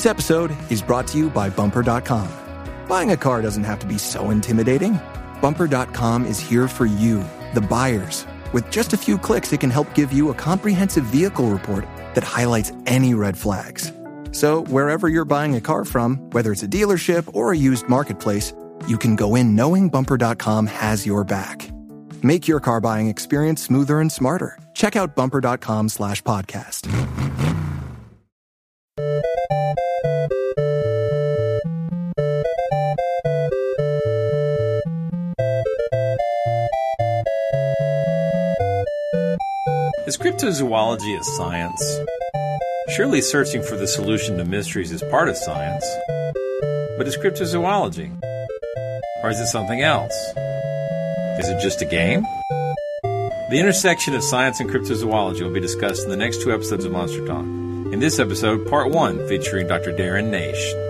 This episode is brought to you by Bumper.com. Buying a car doesn't have to be so intimidating. Bumper.com is here for you, the buyers. With just a few clicks, it can help give you a comprehensive vehicle report that highlights any red flags. So, wherever you're buying a car from, whether it's a dealership or a used marketplace, you can go in knowing Bumper.com has your back. Make your car buying experience smoother and smarter. Check out Bumper.com slash podcast. Cryptozoology a science? Surely searching for the solution to mysteries is part of science. But is cryptozoology? Or is it something else? Is it just a game? The intersection of science and cryptozoology will be discussed in the next two episodes of Monster Talk. In this episode, part one, featuring Dr. Darren Naish.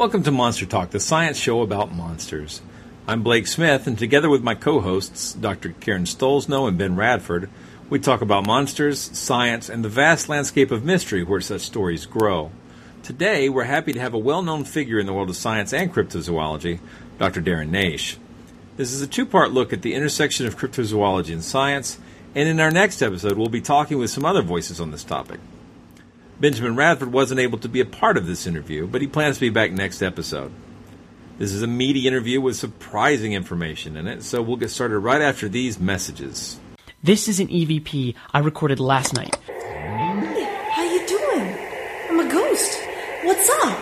Welcome to Monster Talk, the science show about monsters. I'm Blake Smith, and together with my co hosts, Dr. Karen Stollznow and Ben Radford, we talk about monsters, science, and the vast landscape of mystery where such stories grow. Today, we're happy to have a well known figure in the world of science and cryptozoology, Dr. Darren Naish. This is a two part look at the intersection of cryptozoology and science, and in our next episode, we'll be talking with some other voices on this topic. Benjamin Radford wasn't able to be a part of this interview, but he plans to be back next episode. This is a meaty interview with surprising information in it, so we'll get started right after these messages. This is an EVP I recorded last night. How you doing? I'm a ghost. What's up?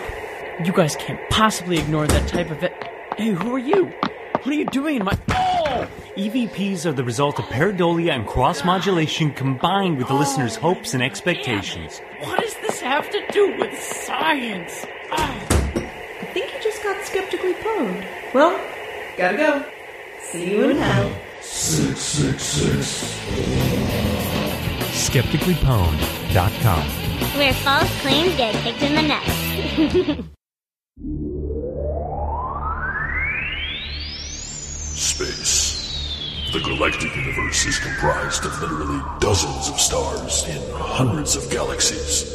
You guys can't possibly ignore that type of it. Hey, who are you? What are you doing in my. EVPs are the result of pareidolia and cross modulation combined with the listener's hopes and expectations. What does this have to do with science? I think you just got skeptically pwned. Well, gotta go. See you in hell. 666. SkepticallyPwned.com. Where false claims get kicked in the nuts. Space. The galactic universe is comprised of literally dozens of stars in hundreds of galaxies.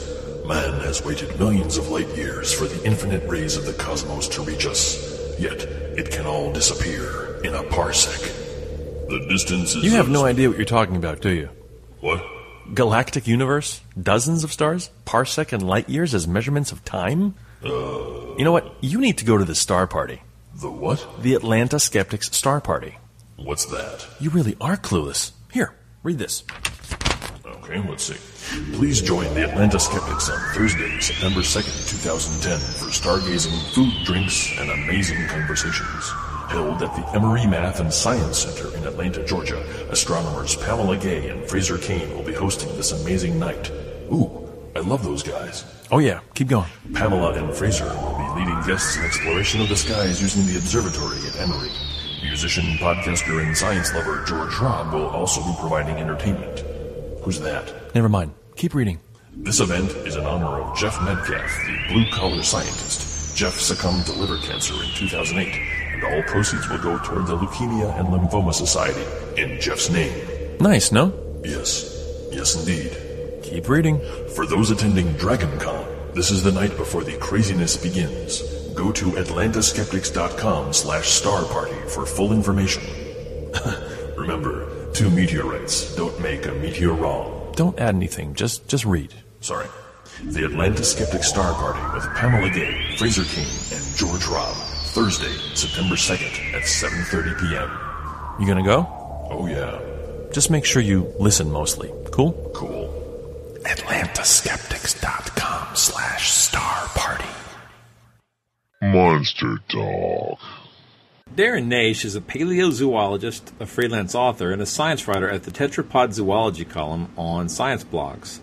Man has waited millions of light years for the infinite rays of the cosmos to reach us, yet it can all disappear in a parsec. The distance is. You have no idea what you're talking about, do you? What? Galactic universe? Dozens of stars? Parsec and light years as measurements of time? Uh. You know what? You need to go to the Star Party. The what? The Atlanta Skeptics Star Party. What's that? You really are clueless. Here, read this. Okay, let's see. Please join the Atlanta Skeptics on Thursday, September 2nd, 2010 for stargazing, food, drinks, and amazing conversations. Held at the Emory Math and Science Center in Atlanta, Georgia, astronomers Pamela Gay and Fraser Cain will be hosting this amazing night. Ooh, I love those guys. Oh, yeah, keep going. Pamela and Fraser will be leading guests in exploration of the skies using the observatory at Emory. Musician, podcaster, and science lover George Hrab will also be providing entertainment. Who's that? Never mind. Keep reading. This event is in honor of Jeff Medkeff, the blue collar scientist. Jeff succumbed to liver cancer in 2008 and all proceeds will go toward the Leukemia and Lymphoma Society in Jeff's name. Nice, no? Yes, yes indeed. Keep reading. For those attending DragonCon, this is the night before the craziness begins. Go to atlantaskeptics.com slash star party for full information. Remember, two meteorites don't make a meteor wrong. Don't add anything. Just just read. Sorry. The Atlanta Skeptic Star Party with Pamela Gay, Fraser Cain, and George Hrab. Thursday, September 2nd at 7.30 p.m. You gonna go? Oh, yeah. Just make sure you listen mostly. Cool? Cool. AtlantaSkeptics.com slash star. Monster Talk. Darren Naish is a paleozoologist, a freelance author, and a science writer at the Tetrapod Zoology column on Science Blogs.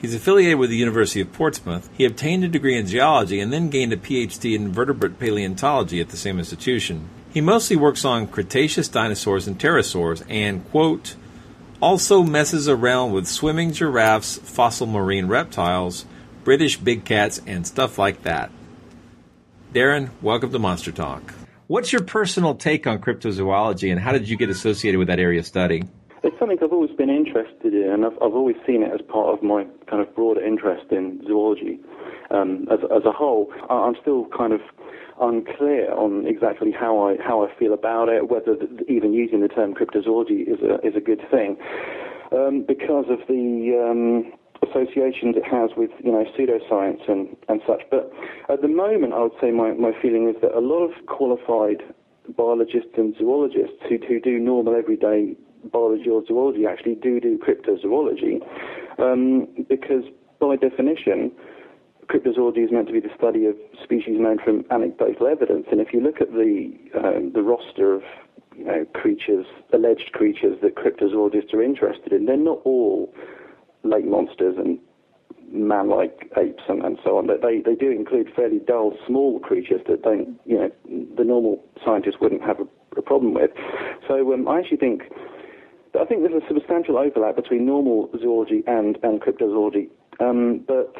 He's affiliated with the University of Portsmouth. He obtained a degree in geology and then gained a PhD in vertebrate paleontology at the same institution. He mostly works on Cretaceous dinosaurs and pterosaurs and, quote, also messes around with swimming giraffes, fossil marine reptiles, British big cats, and stuff like that. Darren, welcome to Monster Talk. What's your personal take on cryptozoology and how did you get associated with that area of study? It's something I've always been interested in, and I've, I've always seen it as part of my kind of broader interest in zoology um, as, as a whole. I'm still kind of unclear on exactly how I how I feel about it, whether the, even using the term cryptozoology is a is a good thing, um, because of the um, associations it has with you know pseudoscience and and such. But at the moment, I would say my my feeling is that a lot of qualified biologists and zoologists who who do normal everyday biology or zoology actually do do cryptozoology um, because by definition cryptozoology is meant to be the study of species known from anecdotal evidence and if you look at the um, the roster of you know, creatures, alleged creatures that cryptozoologists are interested in, they're not all lake monsters and man-like apes and, and so on. But they, they do include fairly dull, small creatures that don't, you know, the normal scientist wouldn't have a, a problem with. So um, I actually think I think there's a substantial overlap between normal zoology and, and cryptozoology. Um, but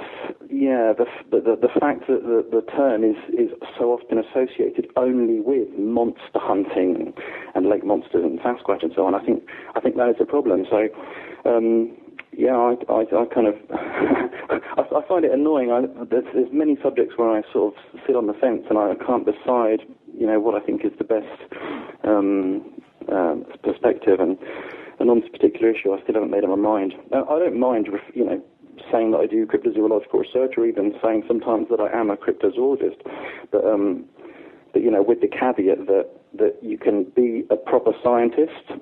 yeah, the, the, the fact that the, the term is, is so often associated only with monster hunting and lake monsters and Sasquatch and so on, I think I think that is a problem. So um, yeah, I, I, I kind of I, I, find it annoying. I, there's, there's many subjects where I sort of sit on the fence and I can't decide, you know, what I think is the best um, um, perspective and and on this particular issue, I still haven't made up my mind. I don't mind, you know, saying that I do cryptozoological research, or even saying sometimes that I am a cryptozoologist. But, um, but you know, with the caveat that that you can be a proper scientist,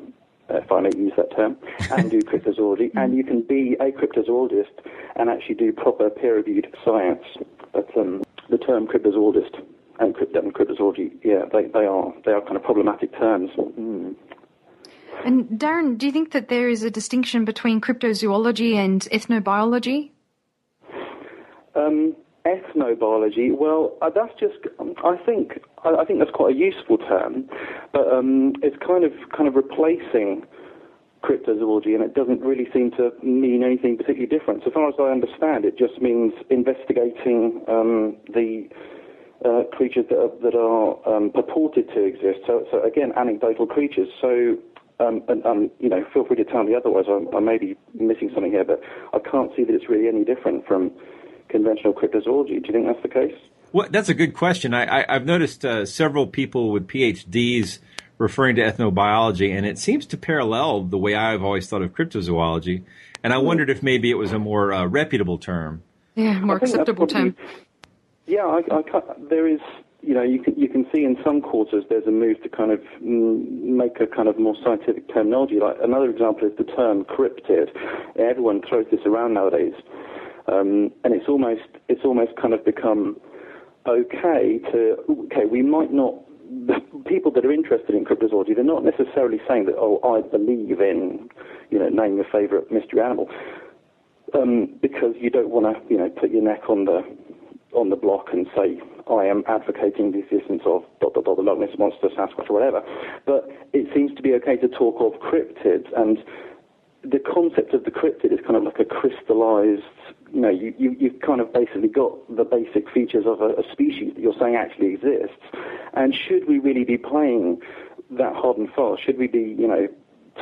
if I may use that term, and do cryptozoology, and you can be a cryptozoologist and actually do proper peer-reviewed science. But um, the term cryptozoologist and, cryptozoology, yeah, they, they are they are kind of problematic terms. Mm. And Darren, do you think that there is a distinction between cryptozoology and ethnobiology? Um, ethnobiology. Well, uh, that's just. I think. I, I, think that's quite a useful term, but um, it's kind of kind of replacing cryptozoology, and it doesn't really seem to mean anything particularly different. So far as I understand, it just means investigating um, the uh, creatures that are, that are um, purported to exist. So, so again, anecdotal creatures. So um, and, um, you know, feel free to tell me otherwise. I, I, may be missing something here, but I can't see that it's really any different from conventional cryptozoology. Do you think that's the case? Well, that's a good question. I, have noticed uh, several people with PhDs referring to ethnobiology, and it seems to parallel the way I've always thought of cryptozoology. And I mm. wondered if maybe it was a more uh, reputable term. Yeah, more acceptable term. Yeah, I, I there is you know, you can you can see in some quarters there's a move to kind of make a kind of more scientific terminology. Like another example is the term cryptid. Everyone throws this around nowadays, um, and it's almost it's almost kind of become okay to okay. We might not. The people that are interested in cryptozoology, they're not necessarily saying that, oh, I believe in, you know, name your favorite mystery animal, um, because you don't want to, you know, put your neck on the on the block and say I am advocating the existence of dot dot dot the Loch Ness monster, Sasquatch, or whatever. But it seems to be okay to talk of cryptids, and the concept of the cryptid is kind of like a crystallized you know, you, you, you've kind of basically got the basic features of a, a species that you're saying actually exists. And should we really be playing that hard and fast? Should we be, you know,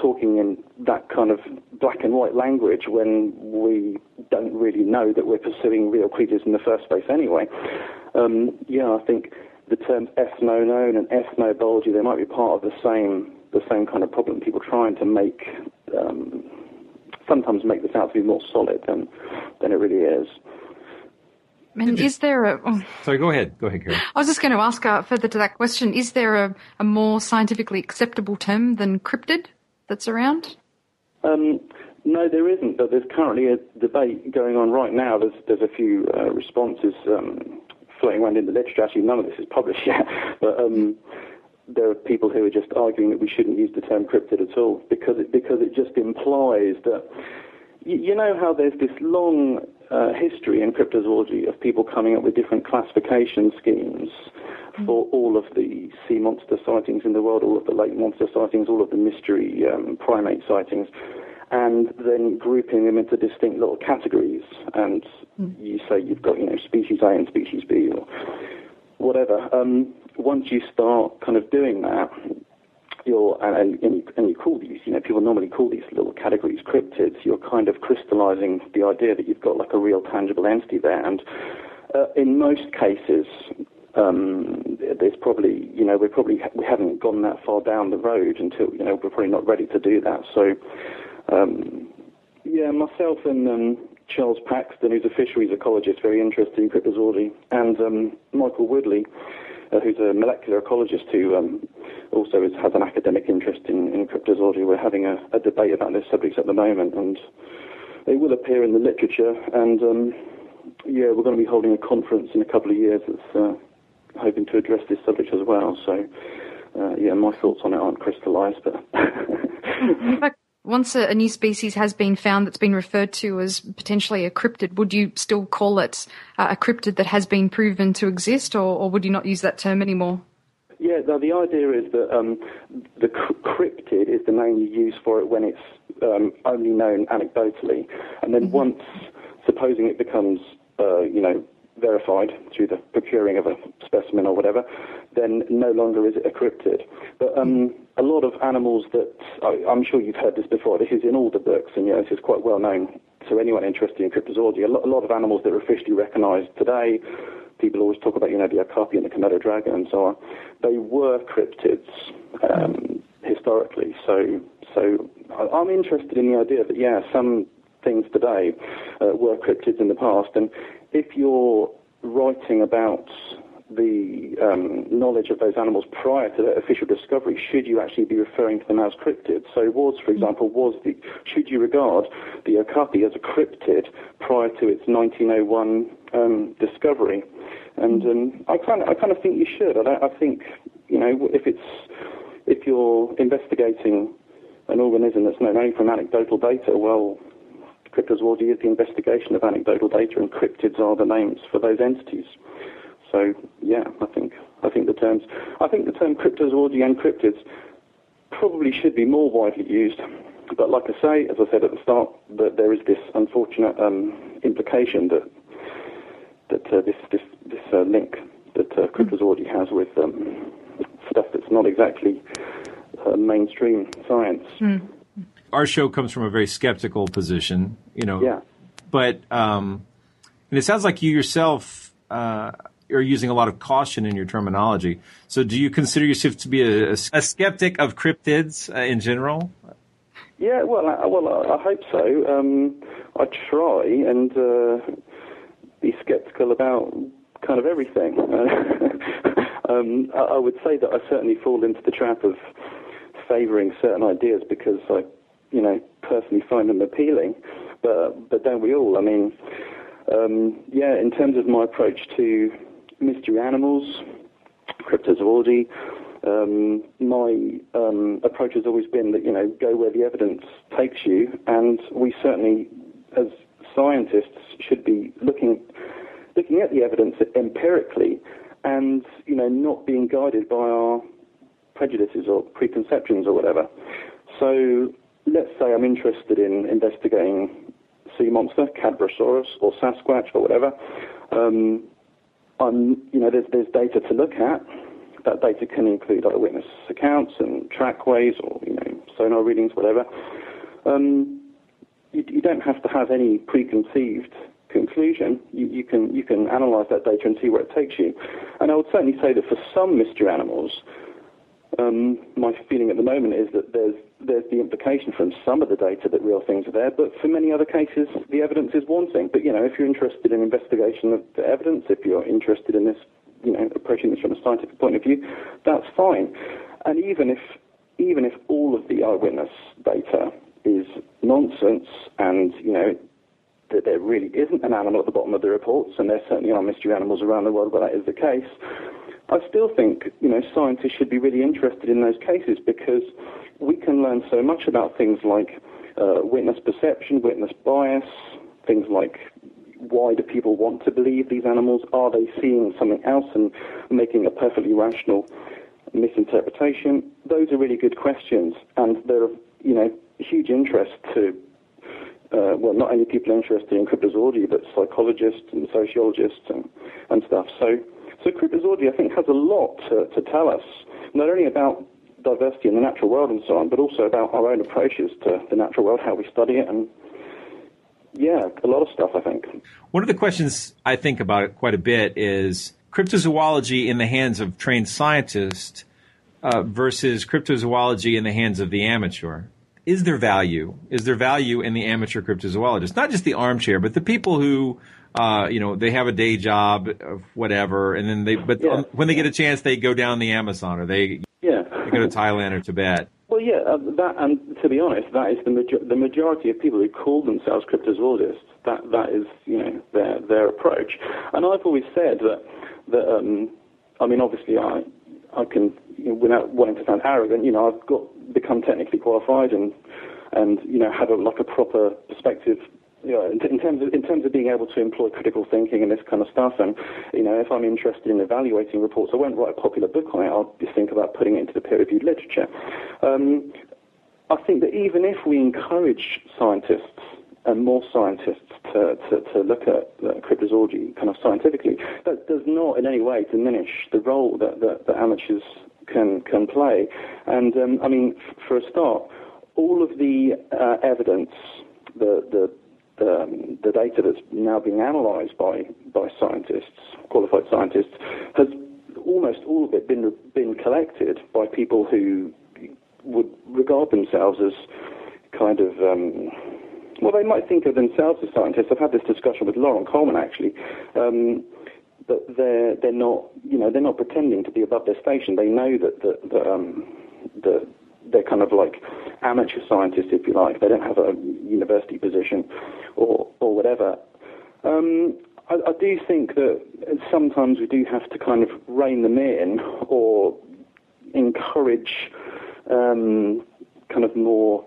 talking in that kind of black and white language when we don't really know that we're pursuing real creatures in the first place anyway? Um, yeah, I think the terms ethno-known and ethnobiology, they might be part of the same the same kind of problem. People trying to make um, sometimes make this out to be more solid than than it really is. And is there a? Oh, Sorry, go ahead. Go ahead, Karen. I was just going to ask uh, further to that question. Is there a, a more scientifically acceptable term than cryptid that's around? Um, no, there isn't. But there's currently a debate going on right now. There's there's a few uh, responses um, floating around in the literature. Actually, none of this is published yet, but um, there are people who are just arguing that we shouldn't use the term cryptid at all because it because it just implies that you, know how there's this long uh, history in cryptozoology of people coming up with different classification schemes for all of the sea monster sightings in the world, all of the lake monster sightings, all of the mystery um, primate sightings, and then grouping them into distinct little categories. And you say you've got, you know, species A and species B or whatever. Um, once you start kind of doing that, you're, and, and, you, and you call these, you know, people normally call these little categories cryptids, you're kind of crystallizing the idea that you've got like a real tangible entity there. And uh, in most cases, um, there's probably, you know, we're probably, we haven't gone that far down the road until, you know, we're probably not ready to do that. So, um, yeah, myself and um, Charles Paxton, who's a fisheries ecologist, very interested in cryptozoology, and um, Michael Woodley, uh, who's a molecular ecologist who um, also is, has an academic interest in, in cryptozoology. We're having a, a, debate about this subject at the moment, and it will appear in the literature. And um, yeah, we're going to be holding a conference in a couple of years that's uh, hoping to address this subject as well. So. Uh, yeah, my thoughts on it aren't crystallized, but once a, a new species has been found that's been referred to as potentially a cryptid, would you still call it uh, a cryptid that has been proven to exist, or, or would you not use that term anymore? Yeah, the, the idea is that um, the cryptid is the name you use for it when it's um, only known anecdotally, and then once, supposing it becomes, uh, you know, verified through the procuring of a specimen or whatever, then no longer is it a cryptid. But um, a lot of animals that I, I'm sure you've heard this before. This is in all the books, and you know, this is quite well known to anyone interested in cryptozoology. A lot, a lot of animals that are officially recognised today. People always talk about, you know, the okapi and the Komodo dragon and so on. They were cryptids um, historically. So, so I'm interested in the idea that yeah, some things today uh, were cryptids in the past, and if you're writing about the um, knowledge of those animals prior to their official discovery, should you actually be referring to them as cryptids? So was, for example, was the should you regard the okapi as a cryptid prior to its 1901 um, discovery? And um, I kind of I kind of think you should. I, I think you know if it's if you're investigating an organism that's known only from anecdotal data, well, cryptozoology is the investigation of anecdotal data, and cryptids are the names for those entities. So yeah, I think I think the terms I think the term cryptozoology and cryptids probably should be more widely used. But like I say, as I said at the start, that there is this unfortunate um, implication that that uh, this this this uh, link that uh, cryptozoology has with um, stuff that's not exactly uh, mainstream science. Our show comes from a very skeptical position, you know. Yeah. But um, and it sounds like you yourself uh, are using a lot of caution in your terminology. So, do you consider yourself to be a, a, skeptic of cryptids uh, in general? Yeah, well, I, well, I, hope so. Um, I try and uh, be sceptical about kind of everything. um, I, I would say that I certainly fall into the trap of favouring certain ideas because I, you know, personally find them appealing. But but don't we all? I mean, um, yeah. In terms of my approach to mystery animals, cryptozoology. Um, my um, approach has always been that you know go where the evidence takes you, and we certainly, as scientists, should be looking looking at the evidence empirically, and you know not being guided by our prejudices or preconceptions or whatever. So let's say I'm interested in investigating sea monster, Cadborosaurus or Sasquatch or whatever. Um, you know, there's, there's data to look at. That data can include eyewitness accounts and trackways or you know sonar readings, whatever. Um, you, you don't have to have any preconceived conclusion. You, you, can you can analyze that data and see where it takes you. And I would certainly say that for some mystery animals, um, my feeling at the moment is that there's there's the implication from some of the data that real things are there, but for many other cases, the evidence is one thing. But you know, if you're interested in investigation of the evidence, if you're interested in this, you know, approaching this from a scientific point of view, that's fine. And even if even if all of the eyewitness data is nonsense, and you know that there really isn't an animal at the bottom of the reports, and there certainly are mystery animals around the world where that is the case. I still think, you know, scientists should be really interested in those cases because we can learn so much about things like uh, witness perception, witness bias, things like why do people want to believe these animals? Are they seeing something else and making a perfectly rational misinterpretation? Those are really good questions, and they're of, you know, huge interest to uh, well, not only people interested in cryptozoology, but psychologists and sociologists and, and stuff. So, so cryptozoology, I think, has a lot to, to tell us, not only about diversity in the natural world and so on, but also about our own approaches to the natural world, how we study it, and yeah, a lot of stuff, I think. One of the questions I think about it quite a bit is cryptozoology in the hands of trained scientists uh, versus cryptozoology in the hands of the amateur. Is there value? Is there value in the amateur cryptozoologist? Not just the armchair, but the people who uh, you know, they have a day job of whatever, and then they, but yeah. when they get a chance, they go down the Amazon or they, yeah, they go to Thailand or Tibet. Well, yeah, uh, that, and to be honest, that is the, major- the majority of people who call themselves cryptozoologists. That that is, you know, their their approach. And I've always said that that um, I mean, obviously, I I can, you know, without wanting to sound arrogant, you know, I've got become technically qualified and and you know have a like a proper perspective you know, in, in, terms of in terms of being able to employ critical thinking and this kind of stuff, and you know, if I'm interested in evaluating reports, I won't write a popular book on it. I'll just think about putting it into the peer-reviewed literature. Um, I think that even if we encourage scientists and more scientists to, to, to look at uh, cryptozoology kind of scientifically, that does not in any way diminish the role that, that, that amateurs can can play. And um, I mean, f- for a start, all of the uh, evidence, the the the, um, the data that's now being analysed by, by scientists, qualified scientists, has almost all of it been, been collected by people who would regard themselves as kind of, um, well, they might think of themselves as scientists. I've had this discussion with Loren Coleman actually. Um, but they're they're not you know they're not pretending to be above their station. They know that that, um, that they're kind of like amateur scientists, if you like. They don't have a university position or or whatever. Um, I, I do think that sometimes we do have to kind of rein them in or encourage um, kind of more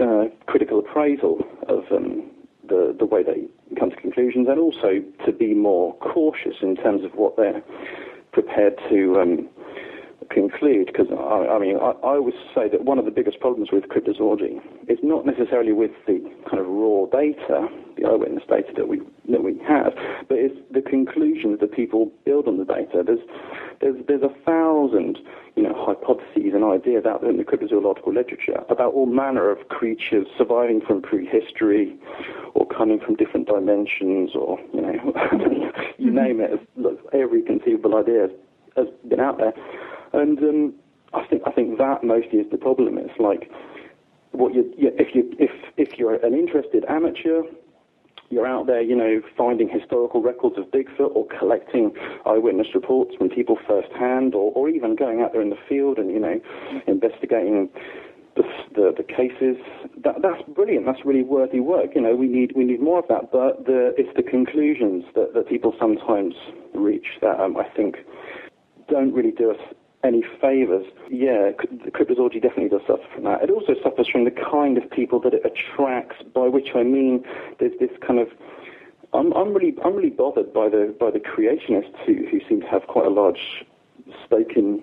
uh, critical appraisal of um, the the way they come to conclusions, and also to be more cautious in terms of what they're prepared to um, conclude, because I, I, mean, I, I, always say that one of the biggest problems with cryptozoology is not necessarily with the kind of raw data, the eyewitness data that we that we have, but it's the conclusions that people build on the data. There's there's there's a thousand you know hypotheses and ideas out there in the cryptozoological literature about all manner of creatures surviving from prehistory, or coming from different dimensions, or you know you name it. Look, Every conceivable idea has been out there. And um, I think I think that mostly is the problem. It's like what you, you if you if if you're an interested amateur, you're out there, you know, finding historical records of Bigfoot or collecting eyewitness reports from people firsthand, or, or even going out there in the field and you know investigating the, the, the cases. That, that's brilliant. That's really worthy work. You know, we need we need more of that. But the, it's the conclusions that, that people sometimes reach that um, I think don't really do us any favours. Yeah, cryptozoology definitely does suffer from that. It also suffers from the kind of people that it attracts, by which I mean there's this kind of I'm, I'm really I'm really bothered by the by the creationists who, who seem to have quite a large stake in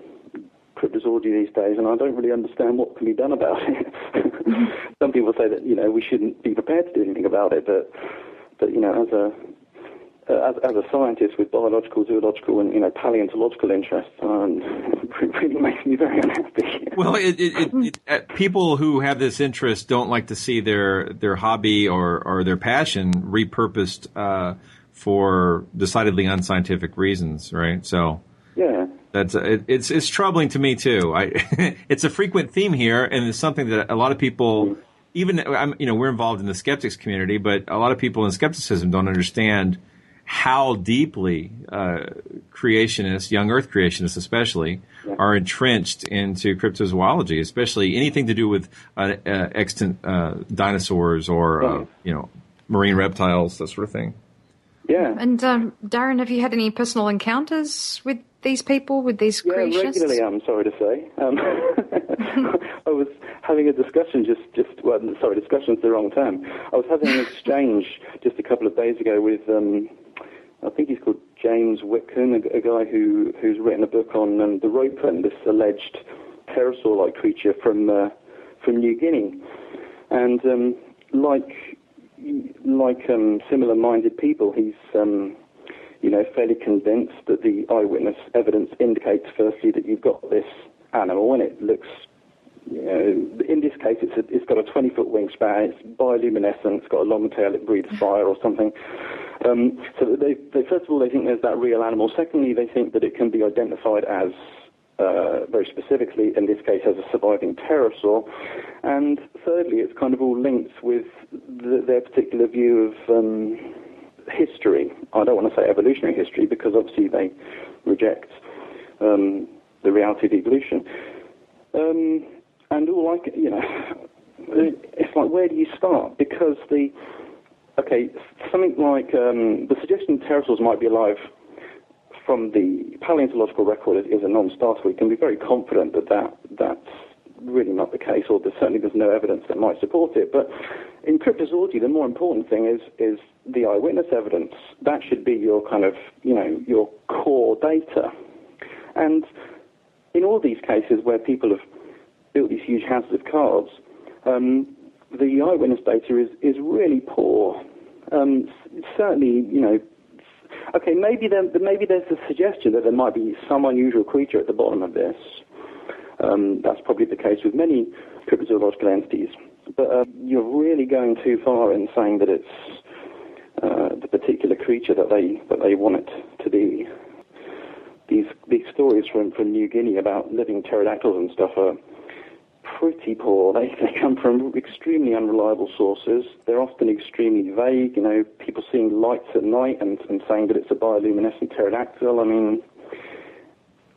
cryptozoology these days, and I don't really understand what can be done about it. Some people say that you know we shouldn't be prepared to do anything about it, but but you know as a uh, as, as a scientist with biological, zoological, and you know paleontological interests, um, it really makes me very unhappy. Well, it, it, it, uh, people who have this interest don't like to see their their hobby or or their passion repurposed uh, for decidedly unscientific reasons, right? So. Yeah. That's it, it's it's troubling to me too. I it's a frequent theme here, and it's something that a lot of people, even I'm, you know, we're involved in the skeptics community, but a lot of people in skepticism don't understand how deeply uh, creationists, young Earth creationists especially, yeah. are entrenched into cryptozoology, especially anything to do with uh, uh, extant uh, dinosaurs or uh, you know marine reptiles, that sort of thing. Yeah. And um, Darren, have you had any personal encounters with these people, with these yeah, creationists? regularly. I'm sorry to say. Um, I was having a discussion just, just well, sorry, discussion's the wrong term. I was having an exchange just a couple of days ago with, um, I think he's called James Whitcomb, a, a guy who who's written a book on um, the ropen, this alleged pterosaur-like creature from uh, from New Guinea, and um, like like um, similar-minded people, he's um, you know, fairly convinced that the eyewitness evidence indicates, firstly, that you've got this animal and it looks, know, in this case, it's, a, it's got a 20 foot wingspan, it's bioluminescent, it's got a long tail, it breathes fire or something. Um, so they, they, first of all, they think there's that real animal. Secondly, they think that it can be identified as uh, very specifically, in this case, as a surviving pterosaur. And thirdly, it's kind of all linked with the, their particular view of um, history. I don't want to say evolutionary history because obviously they reject um, the reality of evolution. Um, and all like you know, it's like where do you start? Because the okay, something like um, the suggestion pterosaurs might be alive from the paleontological record is, is a non-starter. We can be very confident that, that that's really not the case, or there's, certainly there's no evidence that might support it. But in cryptozoology, the more important thing is is the eyewitness evidence. That should be your kind of you know your core data. And in all these cases where people have built these huge houses of cards, um, the eyewitness data is is really poor. Um, certainly, you know. Okay, maybe maybe there's a suggestion that there might be some unusual creature at the bottom of this. Um, that's probably the case with many cryptozoological entities. But uh, you're really going too far in saying that it's uh, the particular creature that they that they want it to be. These these stories from, from New Guinea about living pterodactyls and stuff are pretty poor. They, they come from extremely unreliable sources. They're often extremely vague. You know, people seeing lights at night and, and saying that it's a bioluminescent pterodactyl. I mean,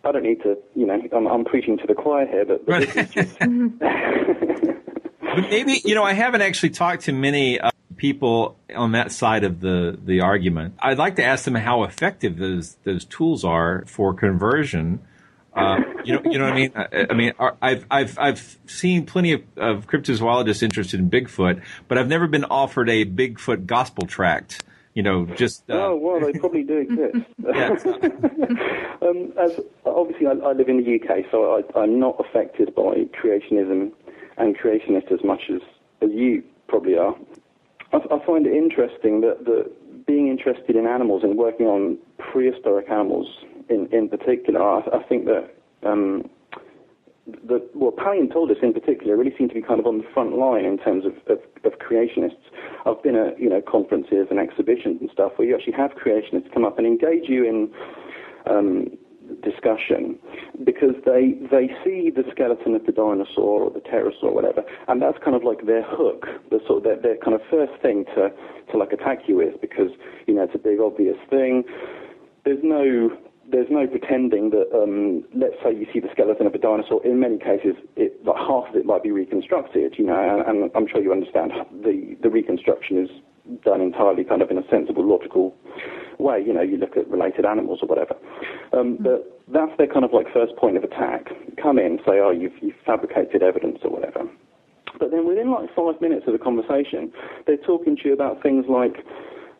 I don't need to, you know, I'm, I'm preaching to the choir here, but, but just... maybe, you know, I haven't actually talked to many uh, people on that side of the, the argument. I'd like to ask them how effective those those tools are for conversion. Uh, you know, you know what I mean. I, I mean, I've I've I've seen plenty of, of cryptozoologists interested in Bigfoot, but I've never been offered a Bigfoot gospel tract you know, just. Uh, oh well, they probably do exist. um, as obviously, I, I, live in the UK, so I, am not affected by creationism and creationists as much as, as you probably are. I, I find it interesting that, that being interested in animals and working on prehistoric animals in in particular, I, I think that. Um, the, well, paleontologists in particular really seem to be kind of on the front line in terms of, of, of, creationists. I've been at you know conferences and exhibitions and stuff where you actually have creationists come up and engage you in um, discussion because they they see the skeleton of the dinosaur or the pterosaur or whatever, and that's kind of like their hook, the sort of their, their kind of first thing to to like attack you with because you know it's a big obvious thing. There's no there's no pretending that, um, let's say you see the skeleton of a dinosaur, in many cases, it, like half of it might be reconstructed, you know, and, and, I'm sure you understand the, the reconstruction is done entirely kind of in a sensible, logical way. You know, you look at related animals or whatever. Um, mm-hmm. But that's their kind of like first point of attack. Come in, say, oh, you've, you've fabricated evidence or whatever. But then within like five minutes of the conversation, they're talking to you about things like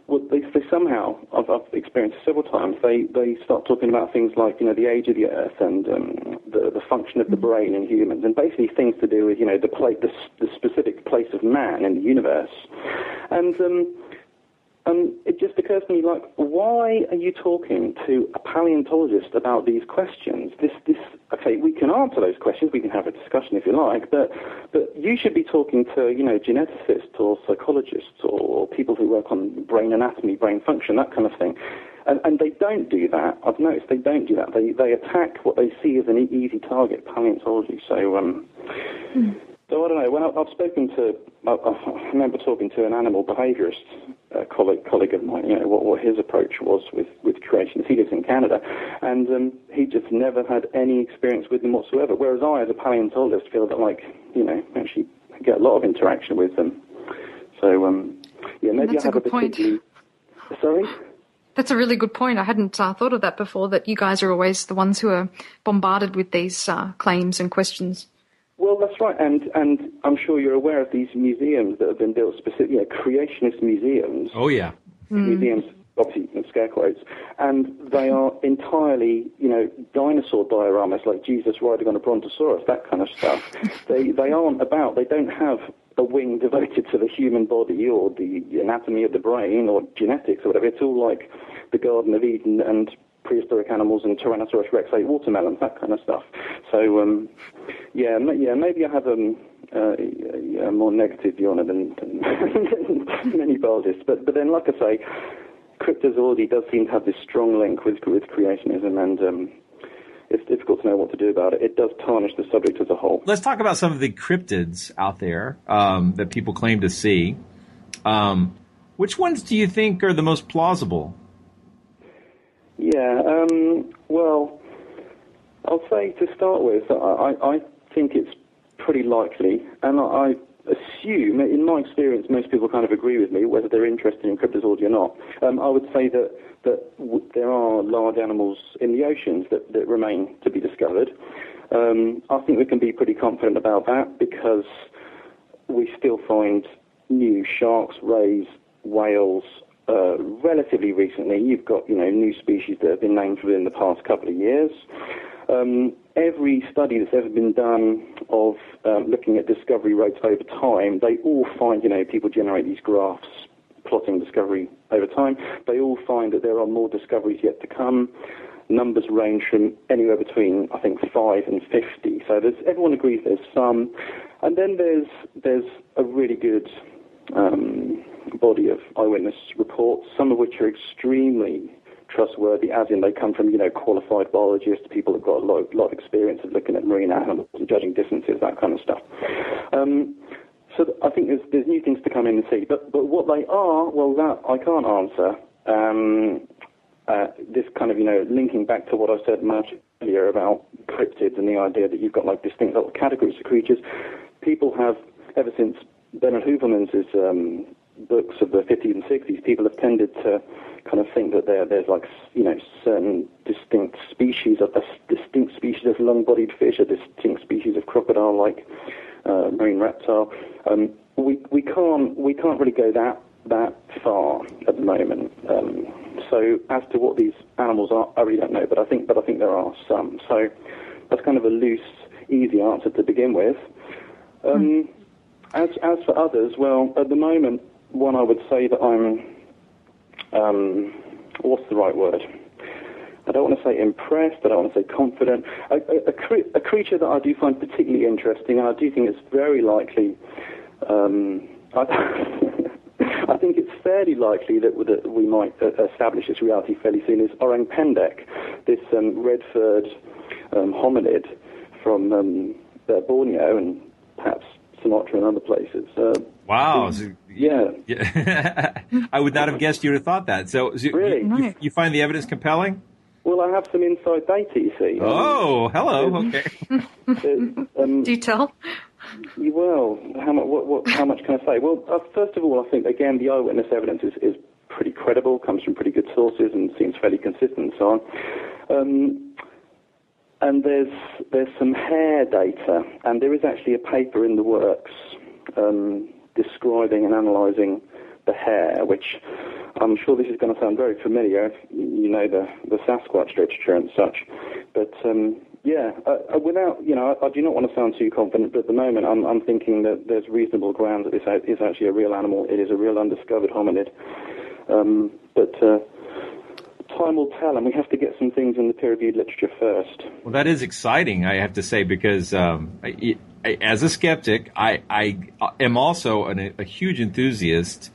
well, they, they somehow, I've, I've experienced several times, they, they start talking about things like, you know, the age of the Earth and um, the, the function of the brain in humans, and basically things to do with, you know, the, pla- the, the specific place of man in the universe. And um, um, it just occurs to me, like, why are you talking to a paleontologist about these questions? This, this, okay, we can answer those questions, we can have a discussion if you like, but, but you should be talking to, you know, geneticists or psychologists or people who work on brain anatomy, brain function, that kind of thing. And, and they don't do that. I've noticed they don't do that. They, they attack what they see as an easy target, paleontology. So, um, so I don't know. When I, I've spoken to, I, I remember talking to an animal behaviourist uh, colleague, colleague of mine. You know what, what his approach was with with creationists. He lives in Canada, and um, he just never had any experience with them whatsoever. Whereas I, as a paleontologist, feel that like you know actually get a lot of interaction with them. So um, yeah, maybe That's I a have a good point. Sorry. That's a really good point. I hadn't uh, thought of that before. That you guys are always the ones who are bombarded with these uh, claims and questions. Well, that's right, and and I'm sure you're aware of these museums that have been built specifically, you know, creationist museums. Oh yeah. Hmm. Museums, obviously, in scare quotes, and they are entirely, you know, dinosaur dioramas like Jesus riding on a brontosaurus, that kind of stuff. they they aren't about. They don't have a wing devoted to the human body or the anatomy of the brain or genetics or whatever. It's all like the Garden of Eden and prehistoric animals and Tyrannosaurus rex ate watermelons, that kind of stuff. So, um, yeah, ma- yeah, maybe I have um, uh, a, a more negative view on it than, than many biologists. But, but then, like I say, cryptozoology does seem to have this strong link with, with creationism, and um, it's difficult to know what to do about it. It does tarnish the subject as a whole. Let's talk about some of the cryptids out there um, that people claim to see. Um, which ones do you think are the most plausible? Yeah, um, well, I'll say to start with, I, I think it's pretty likely, and I, I assume, in my experience, most people kind of agree with me, whether they're interested in cryptozoology or not. Um, I would say that, that w- there are large animals in the oceans that, that remain to be discovered. Um, I think we can be pretty confident about that because we still find new sharks, rays, whales. Uh, relatively recently, you've got you know new species that have been named within the past couple of years. Um, every study that's ever been done of um, looking at discovery rates over time, they all find you know people generate these graphs plotting discovery over time. They all find that there are more discoveries yet to come. Numbers range from anywhere between I think five and fifty. So everyone agrees there's some, and then there's there's a really good um, body of eyewitness reports, some of which are extremely trustworthy, as in they come from, you know, qualified biologists, people who've got a lot, lot of experience of looking at marine animals and judging distances, that kind of stuff. Um, so th- I think there's, there's new things to come in and see. But, but what they are, well, that I can't answer. Um, uh, this kind of, you know, linking back to what I said much earlier about cryptids and the idea that you've got like distinct little categories of creatures. People have, ever since Bernard Heuvelmans' um, books of the 50s and 60s, people have tended to kind of think that there, there's like, you know, certain distinct species, of a s- distinct species of long-bodied fish, a distinct species of crocodile-like uh, marine reptile. Um, we, we can't we can't really go that that far at the moment. Um, so as to what these animals are, I really don't know. But I think but I think there are some. So that's kind of a loose, easy answer to begin with. Um, as as for others, well, at the moment, one I would say that I'm, um, what's the right word? I don't want to say impressed. I don't want to say confident. A, a, a, cre- a creature that I do find particularly interesting, and I do think it's very likely. Um, I, I think it's fairly likely that, that we might uh, establish this reality fairly soon. Is orang pendek, this um, red-furred um, hominid from um, uh, Borneo and perhaps Sumatra and other places. Uh, Wow. So- yeah. yeah. I would not have guessed you would have thought that. So, so Really? you, you, you find the evidence compelling? Well, I have some inside data, you see. Oh, hello. Okay. Um, Do you tell? well, how much? What, what, how much can I say? Well, uh, first of all, I think again the eyewitness evidence is, is pretty credible, comes from pretty good sources, and seems fairly consistent and so on. Um, and there's there's some hair data, and there is actually a paper in the works um, describing and analysing the hair, which I'm sure this is going to sound very familiar if you know the, the Sasquatch literature and such. But um, yeah, uh, uh, without, you know, I, I, do not want to sound too confident, but at the moment I'm, I'm thinking that there's reasonable grounds that this is actually a real animal. It is a real undiscovered hominid. Um, but uh, time will tell, and we have to get some things in the peer-reviewed literature first. Well, that is exciting, I have to say, because um, I, I, as a skeptic, I, I am also an, a huge enthusiast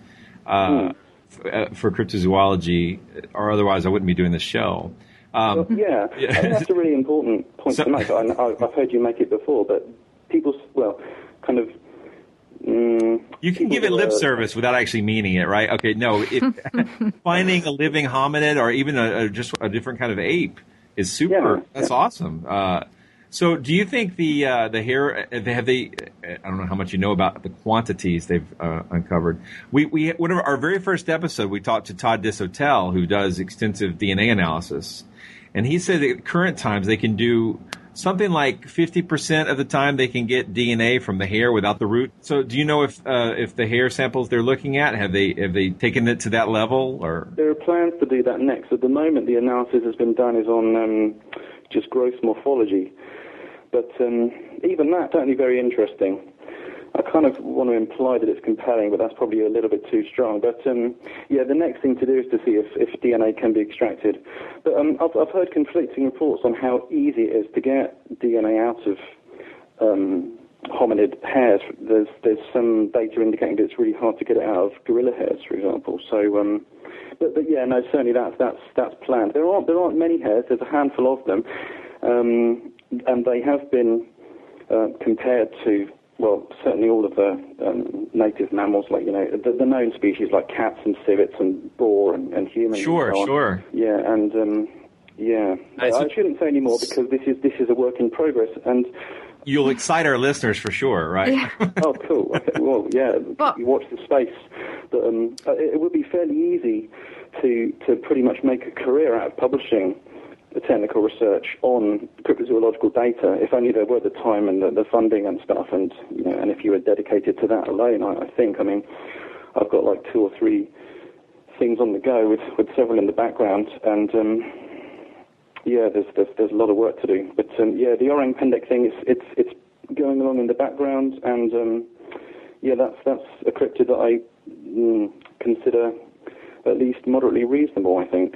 uh, hmm. f- for cryptozoology, or otherwise I wouldn't be doing this show. Um, well, yeah, yeah. That's a really important point so, to make. I, have heard you make it before, but people, well, kind of Mm, you can give it lip service without actually meaning it, right? Okay, no, it, finding a living hominid or even a, a, just a different kind of ape is super. Yeah, that's yeah. awesome. Uh, so, do you think the uh, the hair uh, have they? I don't know how much you know about the quantities they've uh, uncovered. We we our very first episode we talked to Todd Disotell who does extensive DNA analysis, and he said that at current times they can do something like 50% of the time they can get DNA from the hair without the root. So do you know if uh, if the hair samples they're looking at have they have they taken it to that level or There are plans to do that next. At the moment the analysis has been done is on um, just gross morphology. But um, even that's only very interesting. I kind of want to imply that it's compelling, but that's probably a little bit too strong. But um, yeah, the next thing to do is to see if, if DNA can be extracted. But um, I've, I've heard conflicting reports on how easy it is to get DNA out of um, hominid hairs. There's there's some data indicating that it's really hard to get it out of gorilla hairs, for example. So, um, but but yeah, no, certainly that's that's that's planned. There aren't there aren't many hairs. There's a handful of them, um, and they have been uh, compared to well, certainly all of the um, native mammals, like you know, the, the, known species like cats and civets and boar and, and humans. Sure, and so sure. Yeah, and um, yeah, I, I shouldn't say any more because this is this is a work in progress, and you'll excite our listeners for sure, right? oh, cool. Okay. Well, yeah, but, you watch the space. But um, it, it would be fairly easy to to pretty much make a career out of publishing the technical research on cryptozoological data, if only there were the time and the, the, funding and stuff, and you know, and if you were dedicated to that alone, I, I, think. I mean, I've got like two or three things on the go with, with several in the background, and um, yeah, there's, there's there's a lot of work to do. But um, yeah, the orang pendek thing, it's it's it's going along in the background, and um, yeah, that's that's a cryptid that I mm, consider at least moderately reasonable. I think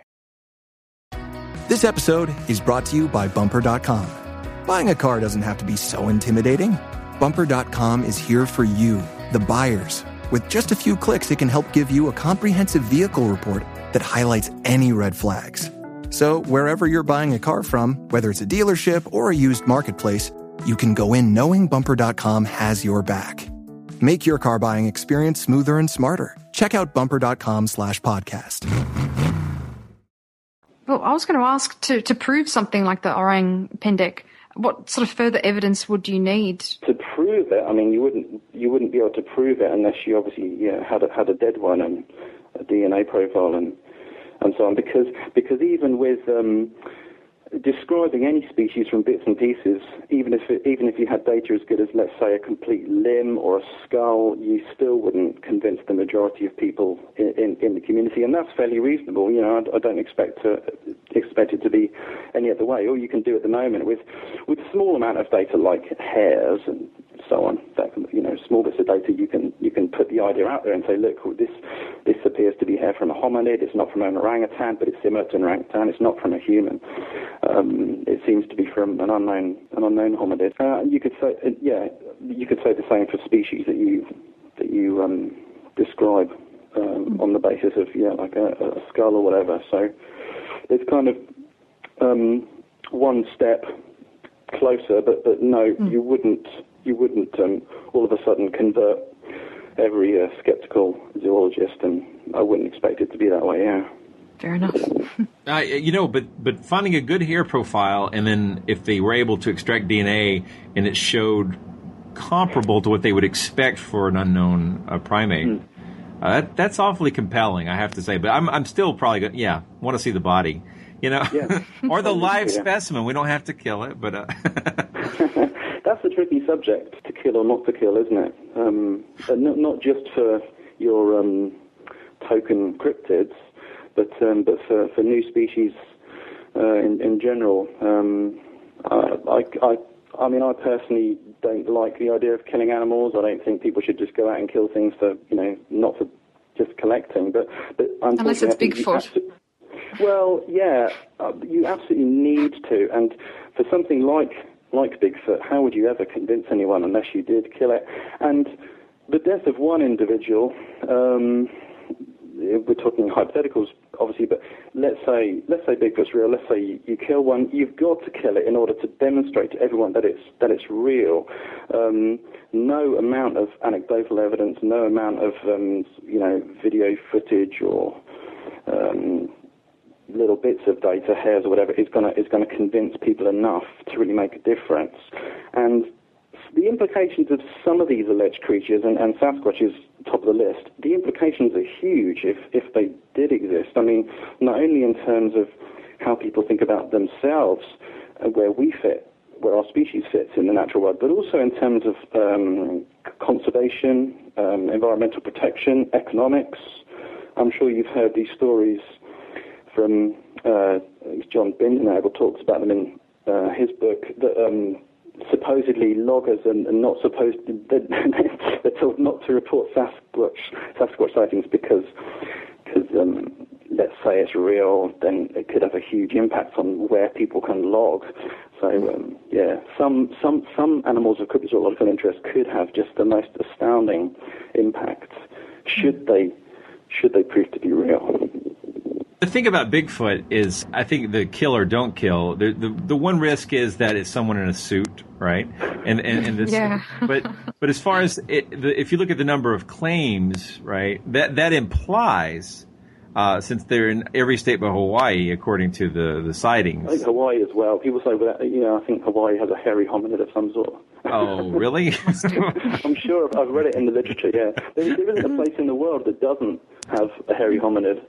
This episode is brought to you by Bumper.com. Buying a car doesn't have to be so intimidating. Bumper.com is here for you, the buyers. With just a few clicks, it can help give you a comprehensive vehicle report that highlights any red flags. So, wherever you're buying a car from, whether it's a dealership or a used marketplace, you can go in knowing Bumper.com has your back. Make your car buying experience smoother and smarter. Check out Bumper.com slash podcast. Well, I was going to ask to, to prove something like the orang pendek. What sort of further evidence would you need to prove it? I mean, you wouldn't you wouldn't be able to prove it unless you obviously you know, had a, had a dead one and a DNA profile and and so on. Because because even with um, describing any species from bits and pieces, even if it, even if you had data as good as, let's say, a complete limb or a skull, you still wouldn't convince the majority of people in, in, in the community, and that's fairly reasonable. You know, I, I, don't expect to expect it to be any other way. All you can do at the moment with with a small amount of data like hairs and so on. That you know, small bits of data you can you can put the idea out there and say, look, this this appears to be hair from a hominid. It's not from an orangutan, but it's similar to an orangutan. It's not from a human. Um, it seems to be from an unknown an unknown hominid. Uh, you could say, uh, yeah, you could say the same for species that you that you um, describe um, on the basis of yeah, like a, a, skull or whatever. So it's kind of um, one step closer, but but no, mm. you wouldn't you wouldn't um, all of a sudden convert every uh, skeptical zoologist, and I wouldn't expect it to be that way. Yeah. Fair enough. Uh, you know, but but finding a good hair profile, and then if they were able to extract DNA and it showed comparable to what they would expect for an unknown uh, primate, mm. uh, that, that's awfully compelling, I have to say. But I'm I'm still probably going yeah want to see the body, you know, yeah. or the live yeah. specimen. We don't have to kill it, but. Uh, that's a tricky subject to kill or not to kill, isn't it? Um, not, not just for your um, token cryptids, but um, but for, for new species uh, in, in general, um, I, I, I mean, I personally don't like the idea of killing animals. I don't think people should just go out and kill things for you know not for just collecting, but but unless it's Bigfoot. Well, yeah, uh, you absolutely need to, and for something like like Bigfoot, how would you ever convince anyone unless you did kill it? And the death of one individual, um, we're talking hypotheticals, obviously, but let's say let's say Bigfoot's real. Let's say you, kill one. You've got to kill it in order to demonstrate to everyone that it's that it's real. Um, no amount of anecdotal evidence, no amount of um, you know video footage or um, little bits of data, hairs or whatever, is going to is going to convince people enough to really make a difference. And the implications of some of these alleged creatures, and, and Sasquatch is top of the list, the implications are huge if, if they did exist. I mean, not only in terms of how people think about themselves, uh, where we fit, where our species fits in the natural world, but also in terms of um, conservation, um, environmental protection, economics. I'm sure you've heard these stories from uh, John Bindernagel talks about them in uh, his book that um, supposedly loggers and, and not supposed to, they're, they're, told not to report Sasquatch Sasquatch sightings because because um, let's say it's real, then it could have a huge impact on where people can log. So um, yeah, some some some animals of cryptozoological interest could have just the most astounding impact should they should they prove to be real. The thing about Bigfoot is, I think the kill or don't kill. The, the the one risk is that it's someone in a suit, right? And and, and this, yeah. but but as far as it, the, if you look at the number of claims, right, that that implies. Uh, since they're in every state but Hawaii, according to the, the sightings. I think Hawaii as well. People say, well, you know, I think Hawaii has a hairy hominid of some sort. Oh, really? I'm sure I've, I've, read it in the literature. Yeah, there, there isn't a place in the world that doesn't have a hairy hominid.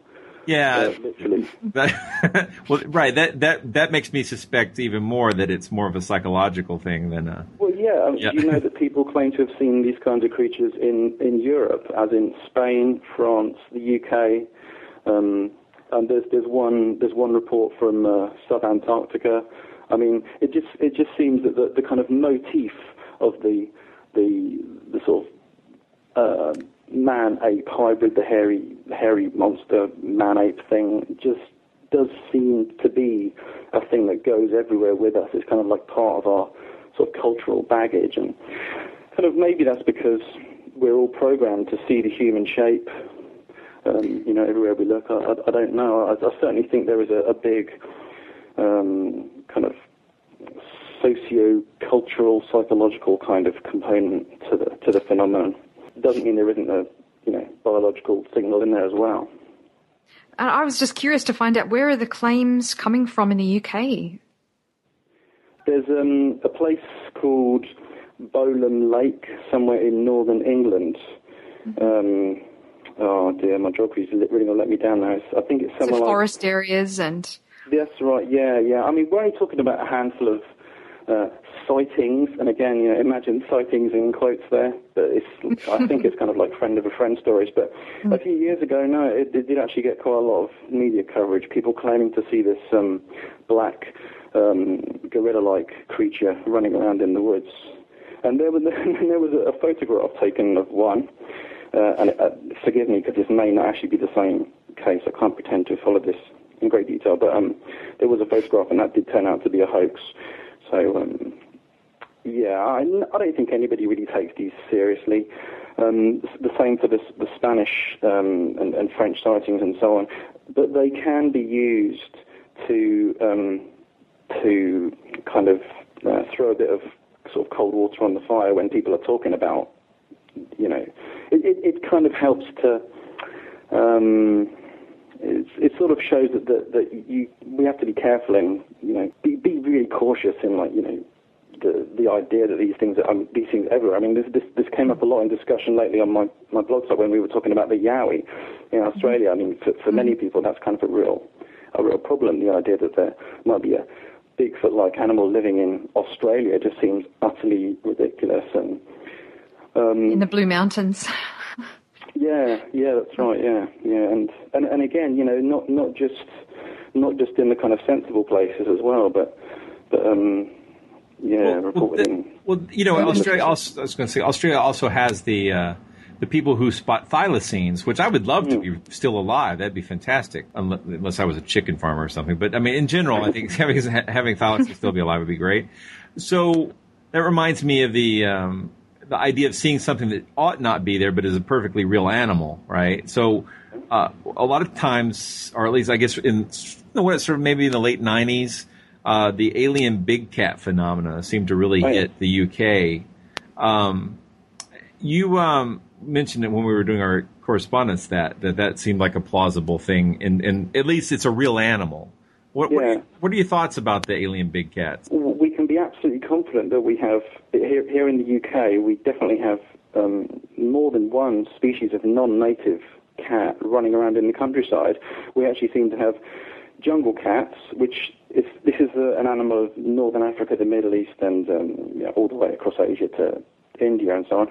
Yeah, uh. That, well, right. That that that makes me suspect even more that it's more of a psychological thing than a. Well, yeah. Yeah. You know that people claim to have seen these kinds of creatures in in Europe, as in Spain, France, the UK. Um, and there's there's one there's one report from uh, South Antarctica. I mean, it just it just seems that the, the kind of motif of the the the sort of uh, man ape hybrid, the hairy hairy monster man ape thing, just does seem to be a thing that goes everywhere with us. It's kind of like part of our sort of cultural baggage, and kind of maybe that's because we're all programmed to see the human shape. Um, you know, everywhere we look. I, I, I don't know. I, I, certainly think there is a, a big um, kind of socio-cultural, psychological kind of component to the to the phenomenon doesn't mean there isn't a you know biological signal in there as well. And I was just curious to find out where are the claims coming from in the UK. There's um, a place called Bolam Lake somewhere in northern England. Mm-hmm. Um, oh dear, my geography's really going to let me down now. I think it's somewhere so like forest areas and. That's right. Yeah, yeah. I mean, we're only talking about a handful of uh, sightings, and again, you know, imagine sightings in quotes there, but it's, I think it's kind of like friend of a friend stories. But a few years ago, no, it, it did actually get quite a lot of media coverage. People claiming to see this um, black um, gorilla-like creature running around in the woods, and there was there was a photograph taken of one. Uh, and uh, forgive me because this may not actually be the same case. I can't pretend to follow this in great detail, but um, there was a photograph, and that did turn out to be a hoax. So, um, yeah, I, I, don't think anybody really takes these seriously. Um, the same for the, the Spanish um, and, and, French sightings and so on. But they can be used to um, to kind of uh, throw a bit of sort of cold water on the fire when people are talking about, you know, it, it, it kind of helps to. It's, it sort of shows that, that that you we have to be careful and you know be be really cautious in like you know the the idea that these things are um, these things everywhere. I mean, this this this came up a lot in discussion lately on my my blog site when we were talking about the yowie in Australia. I mean, for, for many people, that's kind of a real a real problem. The idea that there might be a Bigfoot-like animal living in Australia just seems utterly ridiculous and. Um, in the Blue Mountains. yeah, yeah, that's right. Yeah, yeah, and, and and again, you know, not not just not just in the kind of sensible places as well, but but um, yeah, well, reported well, well, you know, Australia. Also, I was going to say Australia also has the uh, the people who spot thylacines, which I would love to be still alive. That'd be fantastic, unless I was a chicken farmer or something. But I mean, in general, I think having having thylacines still be alive would be great. So that reminds me of the um, the idea of seeing something that ought not be there, but is a perfectly real animal, right? So uh, a lot of times, or at least I guess in what sort of maybe in the late '90s, uh, the alien big cat phenomena seemed to really Right. hit the UK. Um, you um, mentioned it when we were doing our correspondence that that, that seemed like a plausible thing, and, and at least it's a real animal. What, what, are, Yeah. what are your thoughts about the alien big cats? Absolutely confident that we have here, here in the UK. We definitely have um, more than one species of non-native cat running around in the countryside. We actually seem to have jungle cats, which is this is a, an animal of northern Africa, the Middle East, and um, all the way across Asia to India and so on.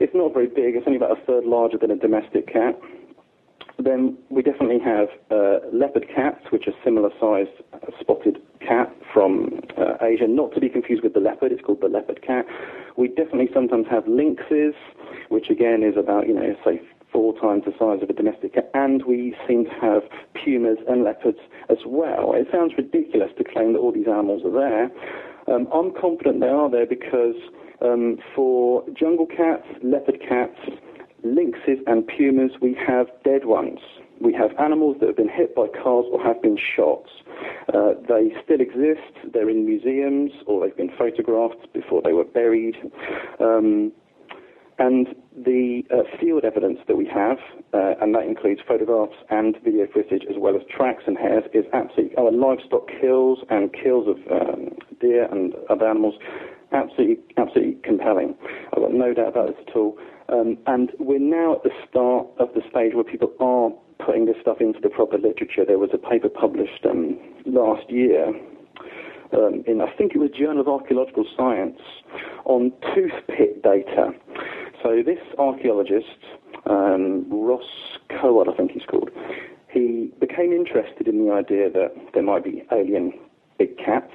It's not very big. It's only about a third larger than a domestic cat. Then we definitely have uh, leopard cats, which are similar sized spotted cat from uh, Asia, not to be confused with the leopard. It's called the leopard cat. We definitely sometimes have lynxes, which again is about, you know, say four times the size of a domestic cat. And we seem to have pumas and leopards as well. It sounds ridiculous to claim that all these animals are there. Um, I'm confident they are there because um, for jungle cats, leopard cats, lynxes and pumas, we have dead ones. We have animals that have been hit by cars or have been shot. Uh, they still exist. They're in museums or they've been photographed before they were buried. Um, and the uh, field evidence that we have, uh, and that includes photographs and video footage as well as tracks and hairs, is absolutely, and livestock kills and kills of um, deer and other animals, absolutely, absolutely compelling. I've got no doubt about this at all. Um, and we're now at the start of the stage where people are putting this stuff into the proper literature. There was a paper published um, last year um, in, I think it was Journal of Archaeological Science, on tooth pit data. So this archaeologist, um, Ross Coard, I think he's called, he became interested in the idea that there might be alien big cats.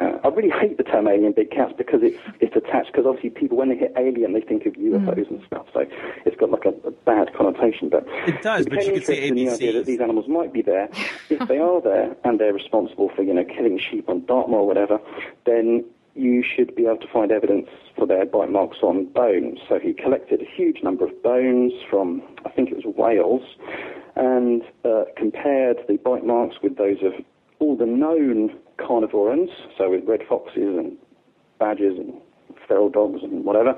Uh, I really hate the term alien big cats because it's it's attached because obviously people when they hear alien they think of UFOs and stuff. So it's got like a, a bad connotation. But It does, he but you could say in the idea that these animals might be there. if they are there and they're responsible for you know killing sheep on Dartmoor or whatever, then you should be able to find evidence for their bite marks on bones. So he collected a huge number of bones from I think it was Wales and uh, compared the bite marks with those of all the known carnivorans, so with red foxes and badgers and feral dogs and whatever.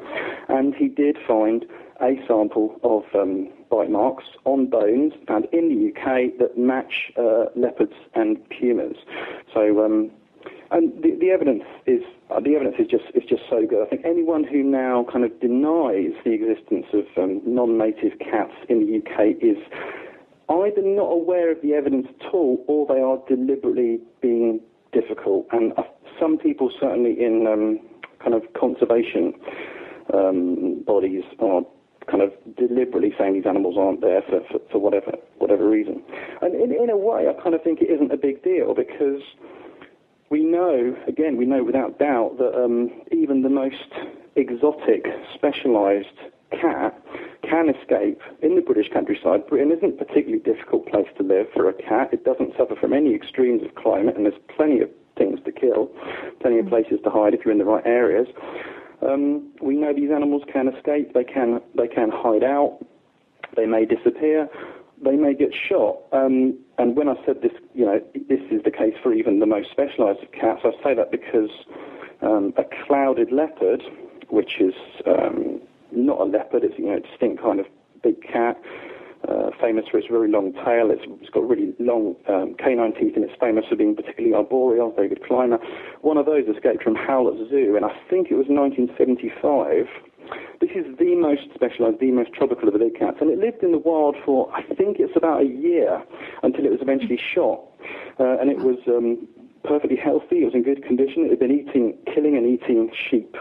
And he did find a sample of um, bite marks on bones found in the UK that match uh, leopards and pumas. So. Um, and the, the evidence is uh, the evidence is just is just so good. I think anyone who now kind of denies the existence of um, non-native cats in the UK is either not aware of the evidence at all, or they are deliberately being difficult. And uh, some people, certainly in um, kind of conservation um, bodies, are kind of deliberately saying these animals aren't there for, for, for whatever whatever reason. And in, in a way, I kind of think it isn't a big deal because we know, again, we know without doubt that um, even the most exotic, specialised cat can escape in the British countryside. Britain isn't a particularly difficult place to live for a cat. It doesn't suffer from any extremes of climate, and there's plenty of things to kill, plenty of places to hide if you're in the right areas. Um, we know these animals can escape. They can they can hide out. They may disappear. They may get shot. Um, and when I said this, you know, this is the case for even the most specialised of cats. I say that because um, a clouded leopard, which is um, not a leopard. It's you know a distinct kind of big cat. Uh, famous for its very long tail. It's, it's got really long um, canine teeth, and it's famous for being particularly arboreal, very good climber. One of those escaped from Howlett Zoo, and I think it was 1975. This is the most specialised, the most tropical of the big cats, and it lived in the wild for I think it's about a year until it was eventually shot, uh, and it was um, perfectly healthy. It was in good condition. It had been eating, killing and eating sheep.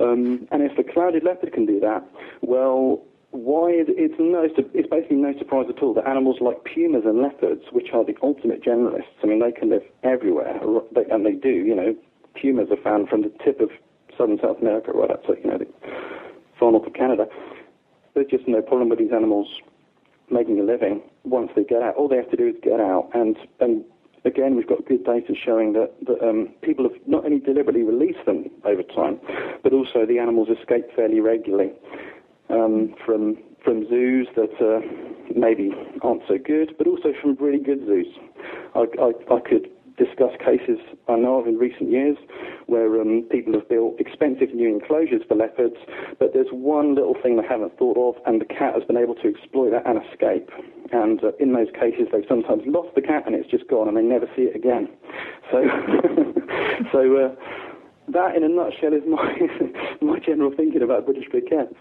Um, and if a clouded leopard can do that, well, why is it's no it's basically no surprise at all that animals like pumas and leopards, which are the ultimate generalists, I mean they can live everywhere, and they do. You know, pumas are found from the tip of southern South America right up to you know the far north of Canada. There's just no problem with these animals making a living once they get out. All they have to do is get out, and and again, we've got good data showing that, that um, people have not only deliberately released them over time, but also the animals escape fairly regularly um, from from zoos that uh, maybe aren't so good, but also from really good zoos. I, I, I could discuss cases I know of in recent years where um, people have built expensive new enclosures for leopards, but there's one little thing they haven't thought of, and the cat has been able to exploit that and escape. And uh, in those cases, they've sometimes lost the cat and it's just gone, and they never see it again. So, so. Uh, that, in a nutshell, is my my general thinking about British big cats.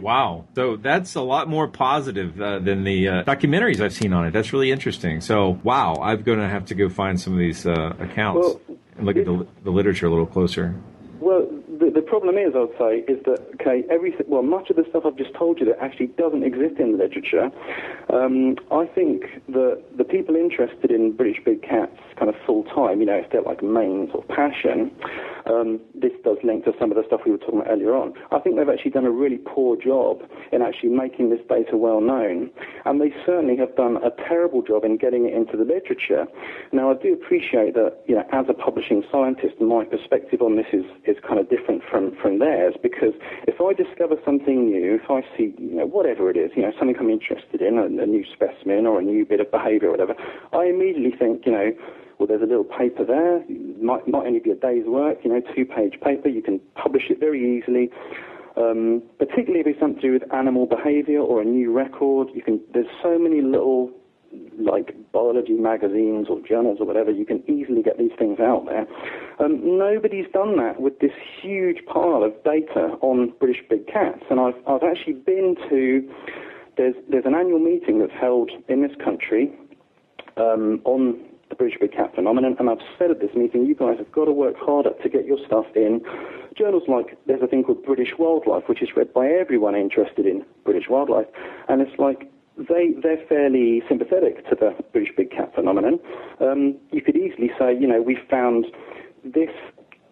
Wow, so that's a lot more positive uh, than the uh, documentaries I've seen on it. That's really interesting. So, wow, I'm going to have to go find some of these uh, accounts well, and look at the, the literature a little closer. Well, the, the problem is, I'd say, is that okay, everything. Well, much of the stuff I've just told you that actually doesn't exist in the literature. Um, I think that the people interested in British big cats, kind of full time, you know, if they're like main sort of passion, um, this does link to some of the stuff we were talking about earlier on. I think they've actually done a really poor job in actually making this data well known, and they certainly have done a terrible job in getting it into the literature. Now, I do appreciate that, you know, as a publishing scientist, my perspective on this is, is kind of different from, from theirs because if I discover something new, if I see, you know, whatever it is, you know, something I'm interested in, a, a new specimen or a new bit of behavior or whatever, I immediately think, you know, well, there's a little paper there. It might, might only be a day's work, you know, two-page paper. You can publish it very easily. Um, particularly if it's something to do with animal behavior or a new record. You can. There's so many little like biology magazines or journals or whatever, you can easily get these things out there. Um, nobody's done that with this huge pile of data on British big cats, and I've I've actually been to. There's there's an annual meeting that's held in this country um, on the British Big Cat phenomenon, and I've said at this meeting, you guys have got to work harder to get your stuff in journals like there's a thing called British Wildlife, which is read by everyone interested in British wildlife, and it's like they they're fairly sympathetic to the British Big Cat phenomenon. Um, you could easily say, you know, we found this